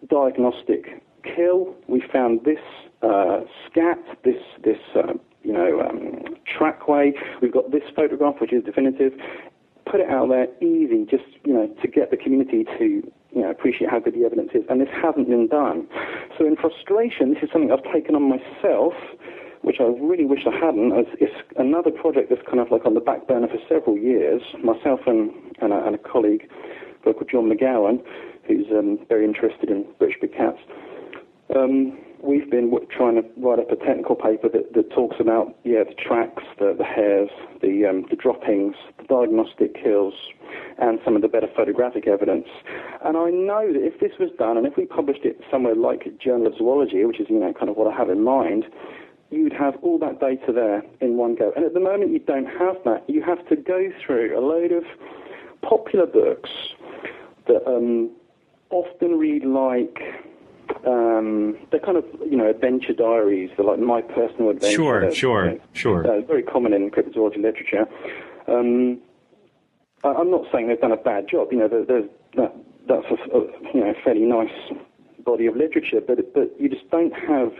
diagnostic kill, we found this uh, scat, this this uh, you know um, trackway, we've got this photograph which is definitive put it out there easy, just you know, to get the community to you know appreciate how good the evidence is, and this hasn't been done. So in frustration, this is something I've taken on myself, which I really wish I hadn't. As it's another project that's kind of like on the back burner for several years. Myself and and a, and a colleague, a called John McGowan, who's um, very interested in British big cats. Um, we've been trying to write up a technical paper that, that talks about yeah the tracks, the, the hairs, the um, the droppings, the diagnostic kills, and some of the better photographic evidence. And I know that if this was done, and if we published it somewhere like Journal of Zoology, which is you know kind of what I have in mind, you'd have all that data there in one go. And at the moment, you don't have that. You have to go through a load of popular books that um, often read like um, they're kind of you know adventure diaries. They're like my personal adventure. Sure, sure, you know, sure. Uh, very common in cryptozoology literature. Um, I, am not saying they've done a bad job. You know, there, there's that, that's a, a, you know fairly nice body of literature, but but you just don't have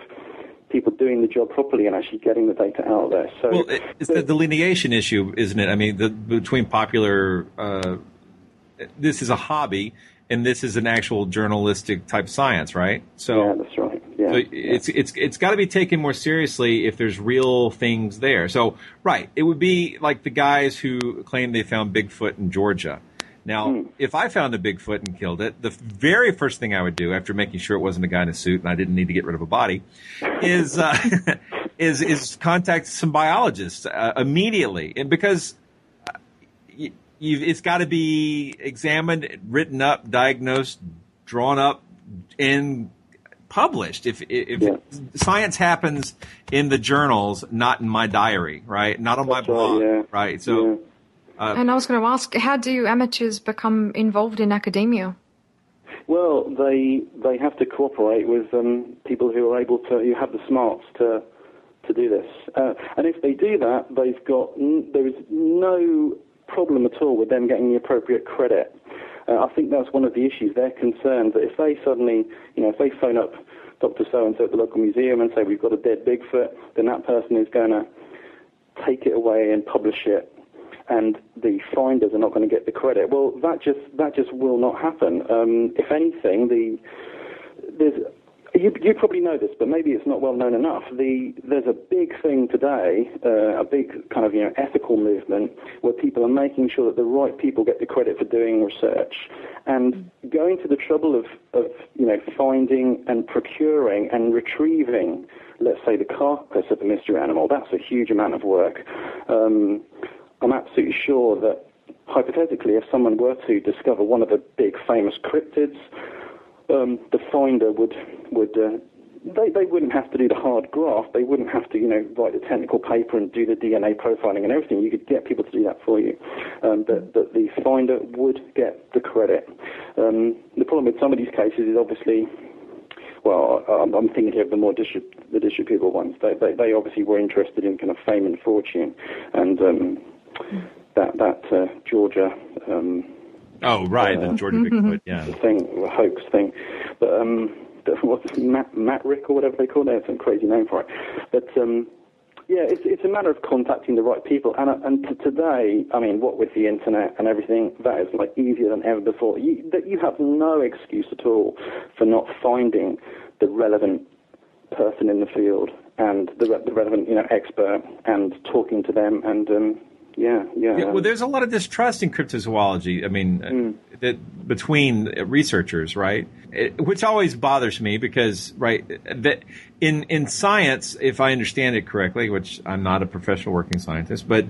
people doing the job properly and actually getting the data out there. So well, it's the delineation issue, isn't it? I mean, the, between popular, uh, this is a hobby and this is an actual journalistic type science, right? So yeah, that's right. Yeah, so it's it's it's got to be taken more seriously if there's real things there. So right, it would be like the guys who claim they found Bigfoot in Georgia. Now, hmm. if I found a Bigfoot and killed it, the very first thing I would do after making sure it wasn't a guy in a suit and I didn't need to get rid of a body is uh, is is contact some biologists uh, immediately, and because uh, you, it's got to be examined, written up, diagnosed, drawn up, and published. If if Yeah. science happens in the journals, not in my diary, right? Not on my blog, right? So. Uh, and I was going to ask, how do amateurs become involved in academia? Well, they they have to cooperate with um, people who are able to, who have the smarts to to do this. Uh, and if they do that, they've got n- there is no problem at all with them getting the appropriate credit. Uh, I think that's one of the issues. They're concerned that if they suddenly, you know, if they phone up Dr. So and so at the local museum and say we've got a dead Bigfoot, then that person is going to take it away and publish it and the finders are not going to get the credit. Well, that just that just will not happen. Um, if anything, the there's you, you probably know this, but maybe it's not well known enough. The there's a big thing today, uh, a big kind of you know ethical movement where people are making sure that the right people get the credit for doing research and going to the trouble of of you know finding and procuring and retrieving, let's say the carcass of a mystery animal. That's a huge amount of work. Um, I'm absolutely sure that hypothetically, if someone were to discover one of the big famous cryptids, um, the finder would would uh, they they wouldn't have to do the hard graft. They wouldn't have to you know write the technical paper and do the DNA profiling and everything. You could get people to do that for you. Um, but, but the finder would get the credit. Um, the problem with some of these cases is obviously well, I'm, I'm thinking here of the more district, the district people ones. They, they, they obviously were interested in kind of fame and fortune, and um, that that uh, Georgia. Um, oh, right, the Georgia Bigfoot, yeah. The Thing, the hoax thing, but um, the, what's Matt, Matt Rick or whatever they call it. They have some crazy name for it, but um, yeah, it's it's a matter of contacting the right people. And uh, and to today, I mean, what with the internet and everything, that is like easier than ever before. You that you have no excuse at all for not finding the relevant person in the field and the, the relevant you know expert and talking to them and um, yeah yeah. Yeah, well, there's a lot of distrust in cryptozoology. I mean, uh, that between researchers, right? It, which always bothers me because, right, that in in science, if I understand it correctly, which I'm not a professional working scientist, but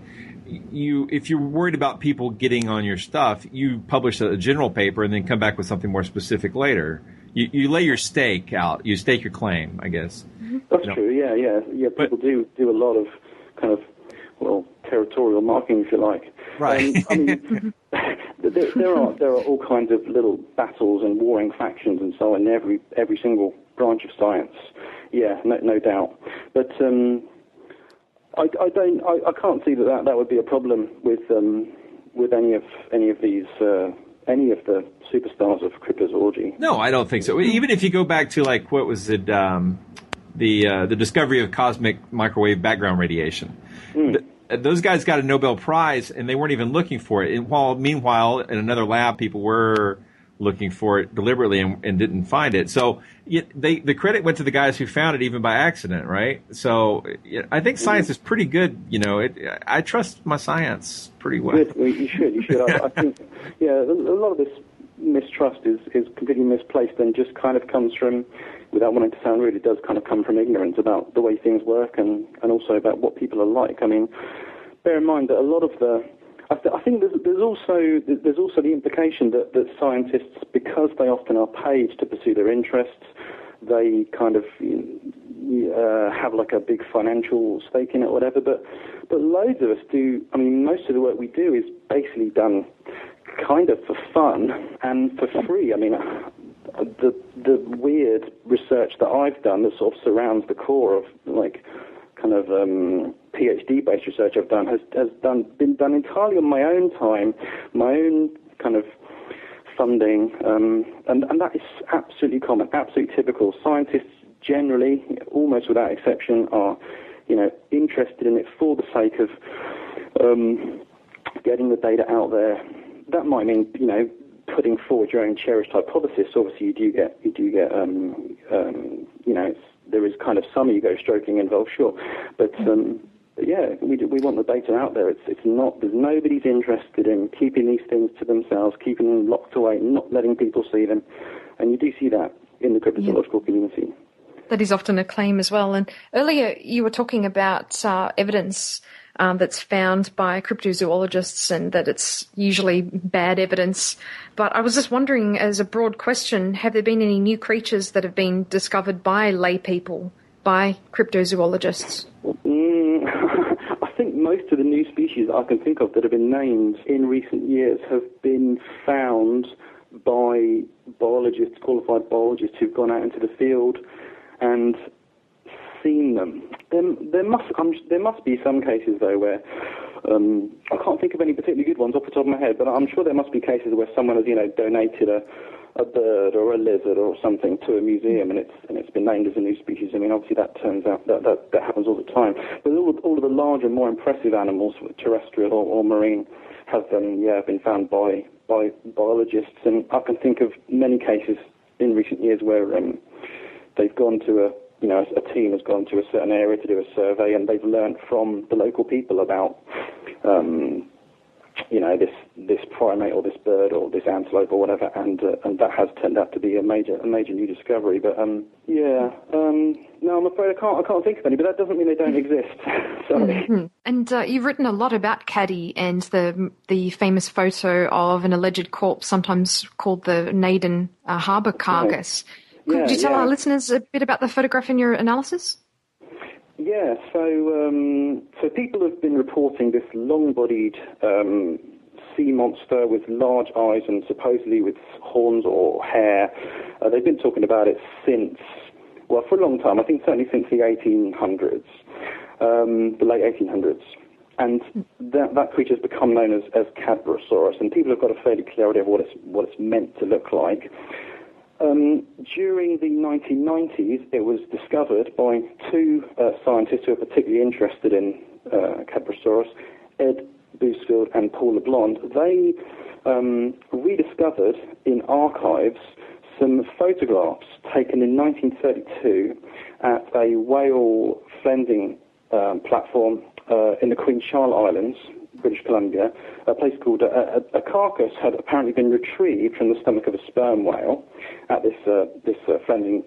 you if you're worried about people getting on your stuff, you publish a general paper and then come back with something more specific later. You, you lay your stake out. You stake your claim, I guess. That's You know. true. Yeah, yeah, yeah. People do do a lot of kind of well territorial marking, if you like. Right. Um, I mean, there, there are there are all kinds of little battles and warring factions and so on in every every single branch of science. Yeah, no, no doubt. But um, I, I don't I, I can't see that, that that would be a problem with um, with any of any of these uh, any of the superstars of cryptozoology. No, I don't think so. Even if you go back to like what was it, um, the uh, the discovery of cosmic microwave background radiation. Th- those guys got a Nobel Prize, and they weren't even looking for it. And while meanwhile, in another lab, people were looking for it deliberately and, and didn't find it. So yet they, the credit went to the guys who found it, even by accident, right? So yeah, I think science is pretty good. You know, it, I trust my science pretty well. Good. Well, you should. You should. I, I think. Yeah, a a lot of this mistrust is is completely misplaced and just kind of comes from, without wanting to sound rude, it does kind of come from ignorance about the way things work and and also about what people are like. I mean, bear in mind that a lot of the I, th- I think there's, there's also there's also the implication that, that scientists, because they often are paid to pursue their interests, they kind of uh, have like a big financial stake in it, or whatever. But but loads of us do. I mean, most of the work we do is basically done kind of for fun and for free. I mean, the the weird research that I've done that sort of surrounds the core of like kind of um, PhD-based research I've done has has done been done entirely on my own time, my own kind of funding, um, and and that is absolutely common, absolutely typical. Scientists generally, almost without exception, are you know interested in it for the sake of um, getting the data out there. That might mean you know putting forward your own cherished hypothesis. Obviously, you do get you do get um, um, you know there is kind of some ego stroking involved, sure, but. Um, but yeah, we do, we want the data out there. It's it's not there's nobody's interested in keeping these things to themselves, keeping them locked away, not letting people see them, and you do see that in the cryptozoological community. That is often a claim as well. And earlier you were talking about uh, evidence um, that's found by cryptozoologists and that it's usually bad evidence. But I was just wondering, as a broad question, have there been any new creatures that have been discovered by lay people, by cryptozoologists? Mm, I think most of the new species I can think of that have been named in recent years have been found by biologists, qualified biologists who've gone out into the field and seen them. There, there must there must be some cases though where um, I can't think of any particularly good ones off the top of my head, but I'm sure there must be cases where someone has you know donated a a bird or a lizard or something to a museum and it's and it's been named as a new species. I mean, obviously that turns out that that, that happens all the time. But all, all of the larger, more impressive animals, terrestrial or, or marine, have um, yeah been found by by biologists, and I can think of many cases in recent years where um, they've gone to a you know, a, team has gone to a certain area to do a survey, and they've learned from the local people about, um, you know, this this primate or this bird or this antelope or whatever, and uh, and that has turned out to be a major a major new discovery. But um, yeah, um, no, I'm afraid I can't I can't think of any. But that doesn't mean they don't exist. Sorry. Mm-hmm. And uh, you've written a lot about Caddy and the the famous photo of an alleged corpse, sometimes called the Naden uh, Harbour carcass. Yeah. Could you tell yeah. our listeners a bit about the photograph in your analysis? Yeah, so um, so people have been reporting this long-bodied um, sea monster with large eyes and supposedly with horns or hair. Uh, they've been talking about it since, well, for a long time. I think certainly since the 1800s, um, the late 1800s. And that, that creature has become known as, as Cadborosaurus, and people have got a fairly clear idea of what it's, what it's meant to look like. Um, during the 1990s, it was discovered by two uh, scientists who are particularly interested in uh, Cadborosaurus, Ed Bousfield and Paul LeBlond. They um, rediscovered in archives some photographs taken in 1932 at a whale flensing um, platform uh, in the Queen Charlotte Islands British Columbia, a place called a, a, a, carcass had apparently been retrieved from the stomach of a sperm whale at this uh, this uh,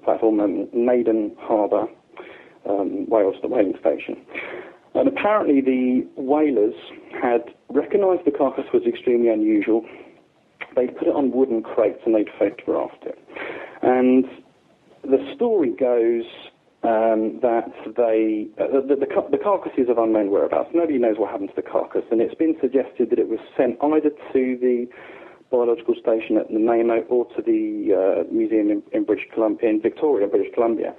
platform, um, Naden Harbour um, the whaling station. And apparently the whalers had recognised the carcass was extremely unusual. They'd put it on wooden crates and they'd photographed it. And the story goes um, that they, uh, the, the, the, carcasses of unknown whereabouts. Nobody knows what happened to the carcass, and it's been suggested that it was sent either to the biological station at Nanaimo or to the uh, museum in, in, British Columbia, in Victoria, British Columbia.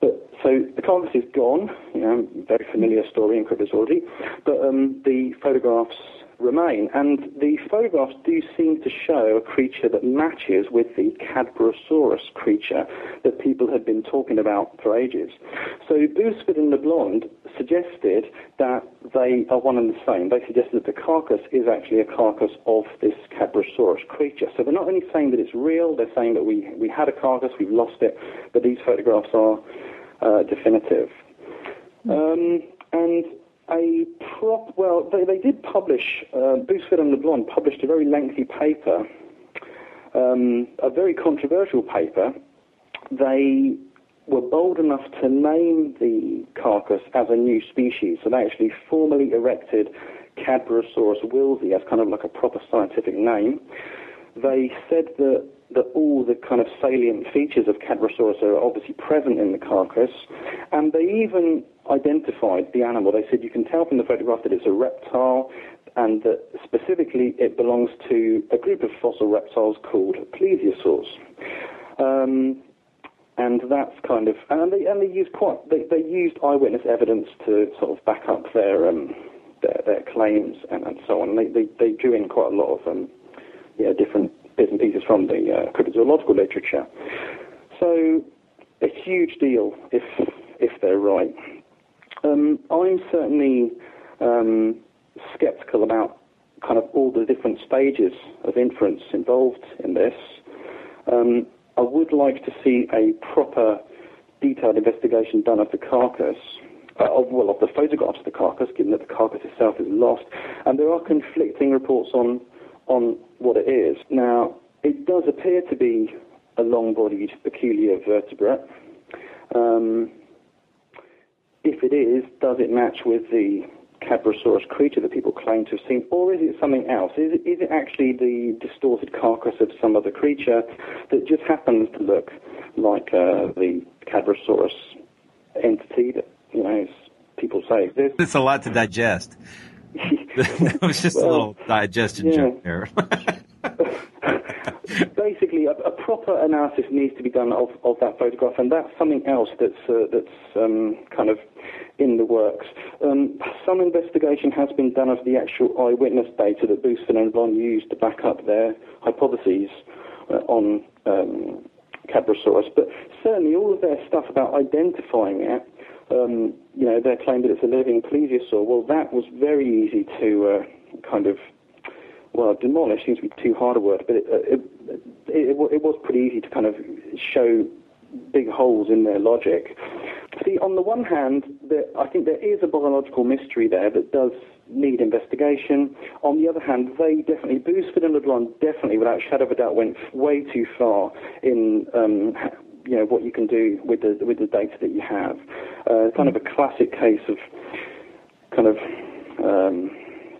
But so the carcass is gone. You know, very familiar story in cryptozoology, but um, the photographs remain. And the photographs do seem to show a creature that matches with the Cadborosaurus creature that people had been talking about for ages. So Bousfield and LeBlond suggested that they are one and the same. They suggested that the carcass is actually a carcass of this Cadborosaurus creature. So they're not only saying that it's real, they're saying that we, we had a carcass, we've lost it, but these photographs are uh, definitive. Um, and a prop. Well, they, they did publish. Uh, and LeBlond published a very lengthy paper, um, a very controversial paper. They were bold enough to name the carcass as a new species. So they actually formally erected Cadborosaurus willsi as kind of like a proper scientific name. They said that that all the kind of salient features of Cadborosaurus are obviously present in the carcass, and they even identified the animal. They said you can tell from the photograph that it's a reptile, and that specifically it belongs to a group of fossil reptiles called plesiosaurs. Um, and that's kind of, and they and they used quite, they, they used eyewitness evidence to sort of back up their um, their, their claims and, and so on. They, they, they drew in quite a lot of um, yeah different bits and pieces from the uh, cryptozoological literature. So a huge deal if if they're right. Um, I'm certainly um, skeptical about kind of all the different stages of inference involved in this. Um, I would like to see a proper, detailed investigation done of the carcass, uh, of, well, of the photographs of the carcass, given that the carcass itself is lost. And there are conflicting reports on on what it is. Now, it does appear to be a long-bodied, peculiar vertebrate. Um, if it is, does it match with the Cadborosaurus creature that people claim to have seen, or is it something else? Is it, is it actually the distorted carcass of some other creature that just happens to look like uh, the Cadborosaurus entity that you know people say exists? It's a lot to digest. it was just a little digestion yeah. joke there. Basically, a, a proper analysis needs to be done of, of that photograph, and that's something else that's uh, that's um, kind of in the works. Um, some investigation has been done of the actual eyewitness data that Booston and Von used to back up their hypotheses uh, on um, but certainly all of their stuff about identifying it, um, you know, their claim that it's a living plesiosaur, well, that was very easy to uh, kind of well, demolish seems to be too hard a word, but it, uh, it, it, it, it was pretty easy to kind of show big holes in their logic. See, on the one hand, there, I think there is a biological mystery there that does need investigation. On the other hand, they definitely, Bousfield and LeBlond definitely, without shadow of a doubt, went way too far in, um, you know, what you can do with the with the data that you have. Uh, kind of a classic case of kind of um,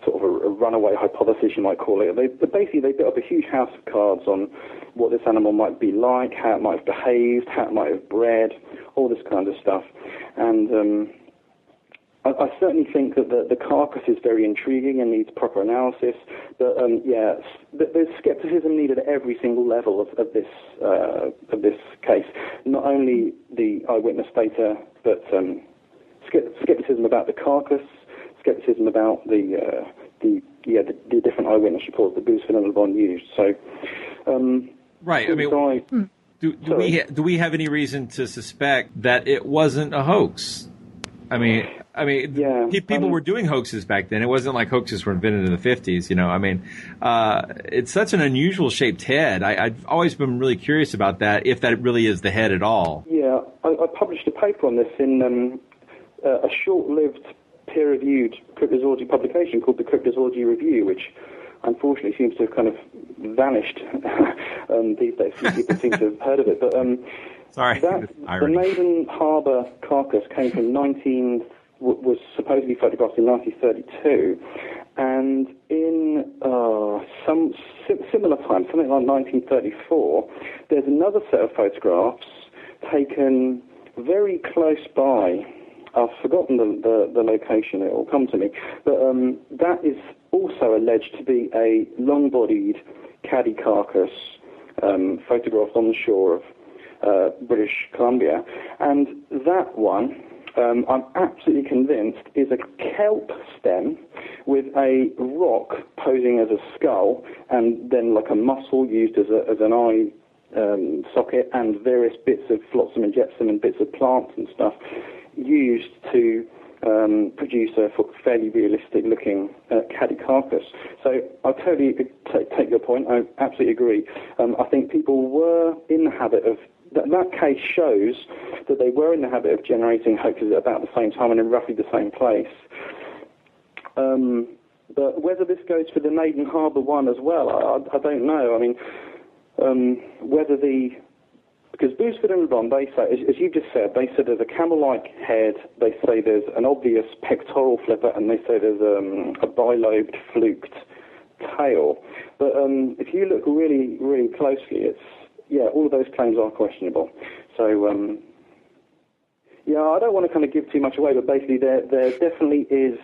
sort of a, a runaway hypothesis, you might call it. They, but basically, they built up a huge house of cards on what this animal might be like, how it might have behaved, how it might have bred, all this kind of stuff. And um, I, I certainly think that the, the carcass is very intriguing and needs proper analysis. But um, yeah, there's skepticism needed at every single level of, of this uh, of this case. Not only the eyewitness data, but um, skepticism about the carcass, skepticism about the uh, the yeah the, the different eyewitness reports that Bousfield and LeBlond used. So. Um, Right. I mean, since do, do we ha- do we have any reason to suspect that it wasn't a hoax? I mean, I mean, pe- people were doing hoaxes back then. It wasn't like hoaxes were invented in the fifties. You know, I mean, uh, it's such an unusual shaped head. I, I've always been really curious about that. If that really is the head at all. Yeah, I, I published a paper on this in um, uh, a short-lived, peer-reviewed cryptozoology publication called the Cryptozoology Review, which unfortunately seems to have kind of vanished um, these days. Few people seem to have heard of it, but um, Sorry, that, the. Naden Harbour carcass came from 19 was supposedly photographed in 1932, and in uh, some similar time, something like 1934, there's another set of photographs taken very close by. I've forgotten the, the, the location, it will come to me. But um, that is also alleged to be a long bodied caddy carcass um, photographed on the shore of uh, British Columbia. And that one, um, I'm absolutely convinced, is a kelp stem with a rock posing as a skull and then like a mussel used as, a, as an eye um, socket and various bits of flotsam and jetsam and bits of plants and stuff used to um, produce a fairly realistic looking uh, carcass. So I totally take your point. I absolutely agree. Um, I think people were in the habit of that, that case shows that they were in the habit of generating hoaxes at about the same time and in roughly the same place. Um, but whether this goes for the Naden Harbour one as well, I, I don't know. I mean, um, whether the because Bousfield and LeBlond, they say, as, as you just said, they said there's a camel-like head. They say there's an obvious pectoral flipper, and they say there's um, a bilobed, fluked tail. But um, if you look really, really closely, it's yeah, all of those claims are questionable. So um, yeah, I don't want to kind of give too much away, but basically there there definitely is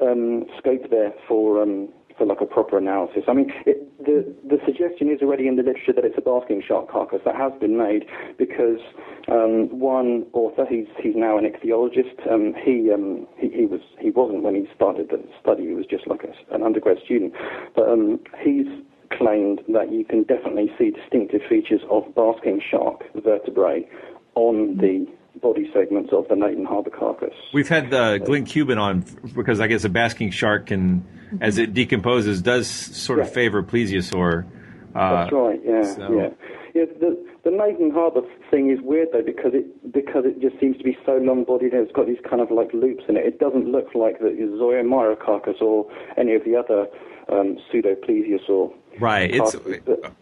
um, scope there for um, for like a proper analysis. I mean, it, the the suggestion is already in the literature that it's a basking shark carcass. That has been made because um, one author, he's he's now an ichthyologist. Um, he, um, he he was he wasn't when he started the study. He was just like a, an undergrad student, but um, he's claimed that you can definitely see distinctive features of basking shark vertebrae on the body segments of the Naden Harbour carcass. We've had uh, Glen Kuban on because I guess a basking shark can, as it decomposes, does sort of favor plesiosaur. Uh, That's right. Yeah, so- yeah, yeah. The the Naden Harbour thing is weird though because it because it just seems to be so long-bodied and it's got these kind of like loops in it. It doesn't look like the Zuiyo-maru carcass or any of the other um, pseudo plesiosaur. Right. It's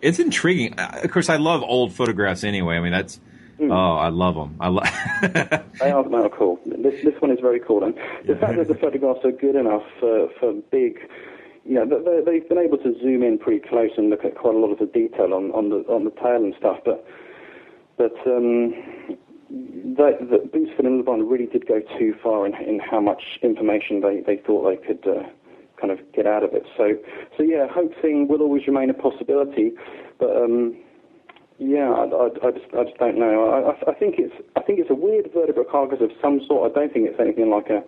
it's intriguing. Uh, Of course, I love old photographs anyway. I mean, that's Mm. Oh, I love them. I love. they are, they are cool. This this one is very cool, and the fact that the photographs are good enough for for big. You know, they, they've been able to zoom in pretty close and look at quite a lot of the detail on, on the on the tail and stuff. But but um, the, the Bousfield and really did go too far in, in how much information they, they thought they could uh, kind of get out of it. So so yeah, hoaxing will always remain a possibility, but um, yeah, I, I, I, just I just don't know. I, I think it's I think it's a weird vertebrate carcass of some sort. I don't think it's anything like a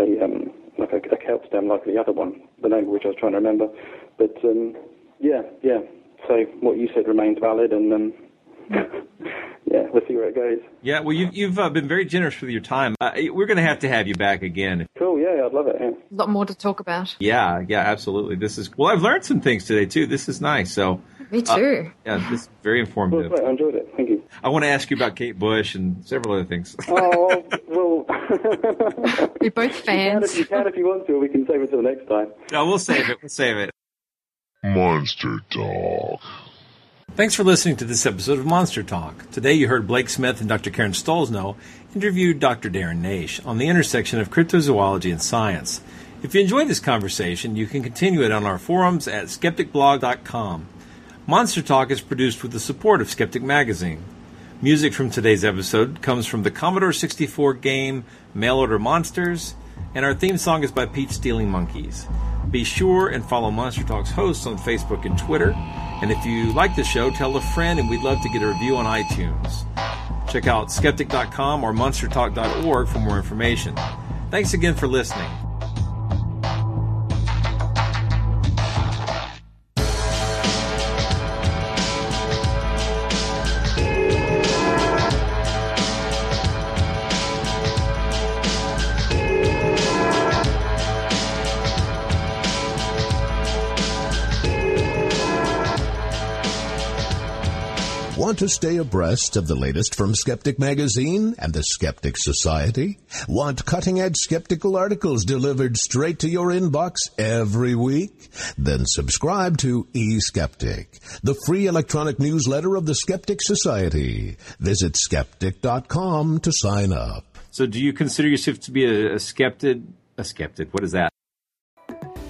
a um, like a, a kelp stem like the other one, the name of which I was trying to remember. But um, yeah, yeah. So what you said remains valid, and um, yeah, we'll see where it goes. Yeah, well, you've, you've uh, been very generous with your time. Uh, we're going to have to have you back again. Cool, yeah, I'd love it. Yeah. A lot more to talk about. Yeah, yeah, absolutely. This is well, I've learned some things today too. This is nice. So Me too. Uh, yeah, this is very informative. Well, I enjoyed it. Thank you. I want to ask you about Kate Bush and several other things. oh well, we're both you can, fans. if you can if you want to. or We can save it till next time. no, we'll save it. We'll save it. Monster Talk. Thanks for listening to this episode of Monster Talk. Today you heard Blake Smith and Dr. Karen Stollznow interview Dr. Darren Naish on the intersection of cryptozoology and science. If you enjoyed this conversation, you can continue it on our forums at skepticblog.com. Monster Talk is produced with the support of Skeptic Magazine. Music from today's episode comes from the Commodore 64 game Mail Order Monsters, and our theme song is by Pete Stealing Monkeys. Be sure and follow Monster Talk's hosts on Facebook and Twitter. And if you like the show, tell a friend, and we'd love to get a review on iTunes. Check out skeptic.com or monstertalk.org for more information. Thanks again for listening. To stay abreast of the latest from Skeptic Magazine and the Skeptic Society? Want cutting edge skeptical articles delivered straight to your inbox every week? Then subscribe to eSkeptic, the free electronic newsletter of the Skeptic Society. Visit skeptic.com to sign up. So, do you consider yourself to be a, a skeptic? A skeptic? What is that?